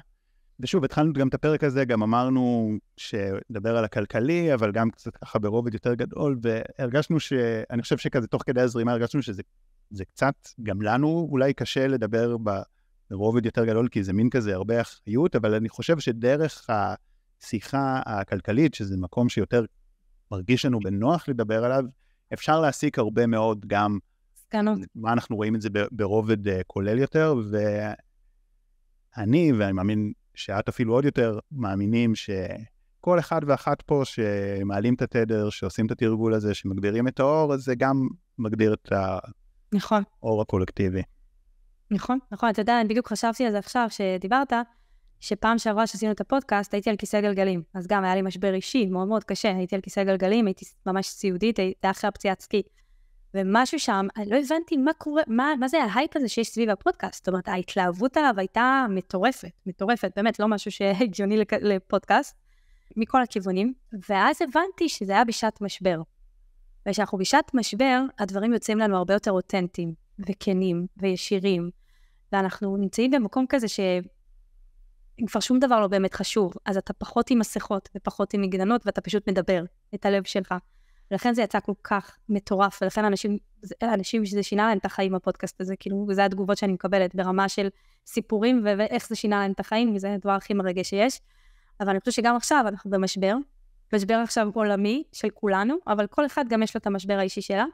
ושוב, התחלנו גם את הפרק הזה, גם אמרנו שנדבר על הכלכלי, אבל גם קצת ככה ברובד יותר גדול, והרגשנו ש... אני חושב שכזה תוך כדי הזרימה הרגשנו שזה קצת, גם לנו אולי קשה לדבר ברובד יותר גדול, כי זה מין כזה הרבה אחריות, אבל אני חושב שדרך השיחה הכלכלית, שזה מקום שיותר מרגיש לנו בנוח לדבר עליו, אפשר להסיק הרבה מאוד גם... סקנות. מה אנחנו רואים את זה ברובד אה, כולל יותר, ואני, ואני מאמין שאת אפילו עוד יותר מאמינים שכל אחד ואחת פה שמעלים את התדר, שעושים את התרגול הזה, שמגבירים את האור, אז זה גם מגדיר את נכון. האור הקולקטיבי. נכון, נכון. אתה יודע, אני בדיוק חשבתי על זה עכשיו, שדיברת, שפעם שעברה שעשינו את הפודקאסט, הייתי על כיסא גלגלים. אז גם היה לי משבר אישי מאוד מאוד קשה, הייתי על כיסא גלגלים, הייתי ממש סיעודית, הייתי אחרי הפציעת סקי. ומשהו שם, אני לא הבנתי מה קורה, מה, מה זה ההייפ הזה שיש סביב הפודקאסט. זאת אומרת, ההתלהבות עליו הייתה מטורפת, מטורפת, באמת, לא משהו שהגיוני לפודקאסט, מכל הכיוונים. ואז הבנתי שזה היה בשעת משבר. וכשאנחנו בשעת משבר, הדברים יוצאים לנו הרבה יותר אותנטיים, וכנים, וישירים. ואנחנו נמצאים במקום כזה ש... כבר שום דבר לא באמת חשוב, אז אתה פחות עם מסכות ופחות עם מגננות, ואתה פשוט מדבר את הלב שלך. ולכן זה יצא כל כך מטורף, ולכן אנשים, אנשים שזה שינה להם את החיים, הפודקאסט הזה, כאילו, זה התגובות שאני מקבלת ברמה של סיפורים ואיך זה שינה להם את החיים, וזה הדבר הכי מרגש שיש. אבל אני חושבת שגם עכשיו אנחנו במשבר, משבר עכשיו עולמי של כולנו, אבל כל אחד גם יש לו את המשבר האישי שלה.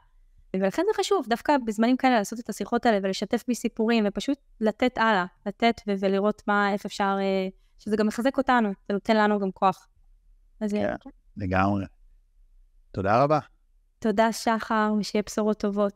ולכן זה חשוב, דווקא בזמנים כאלה לעשות את השיחות האלה ולשתף מסיפורים, ופשוט לתת הלאה, לתת ו- ולראות מה, איפה אפשר, אה, שזה גם מחזק אותנו, זה נותן לנו גם כוח. אז כן, לגמרי. תודה רבה. תודה, שחר, ושיהיה בשורות טובות.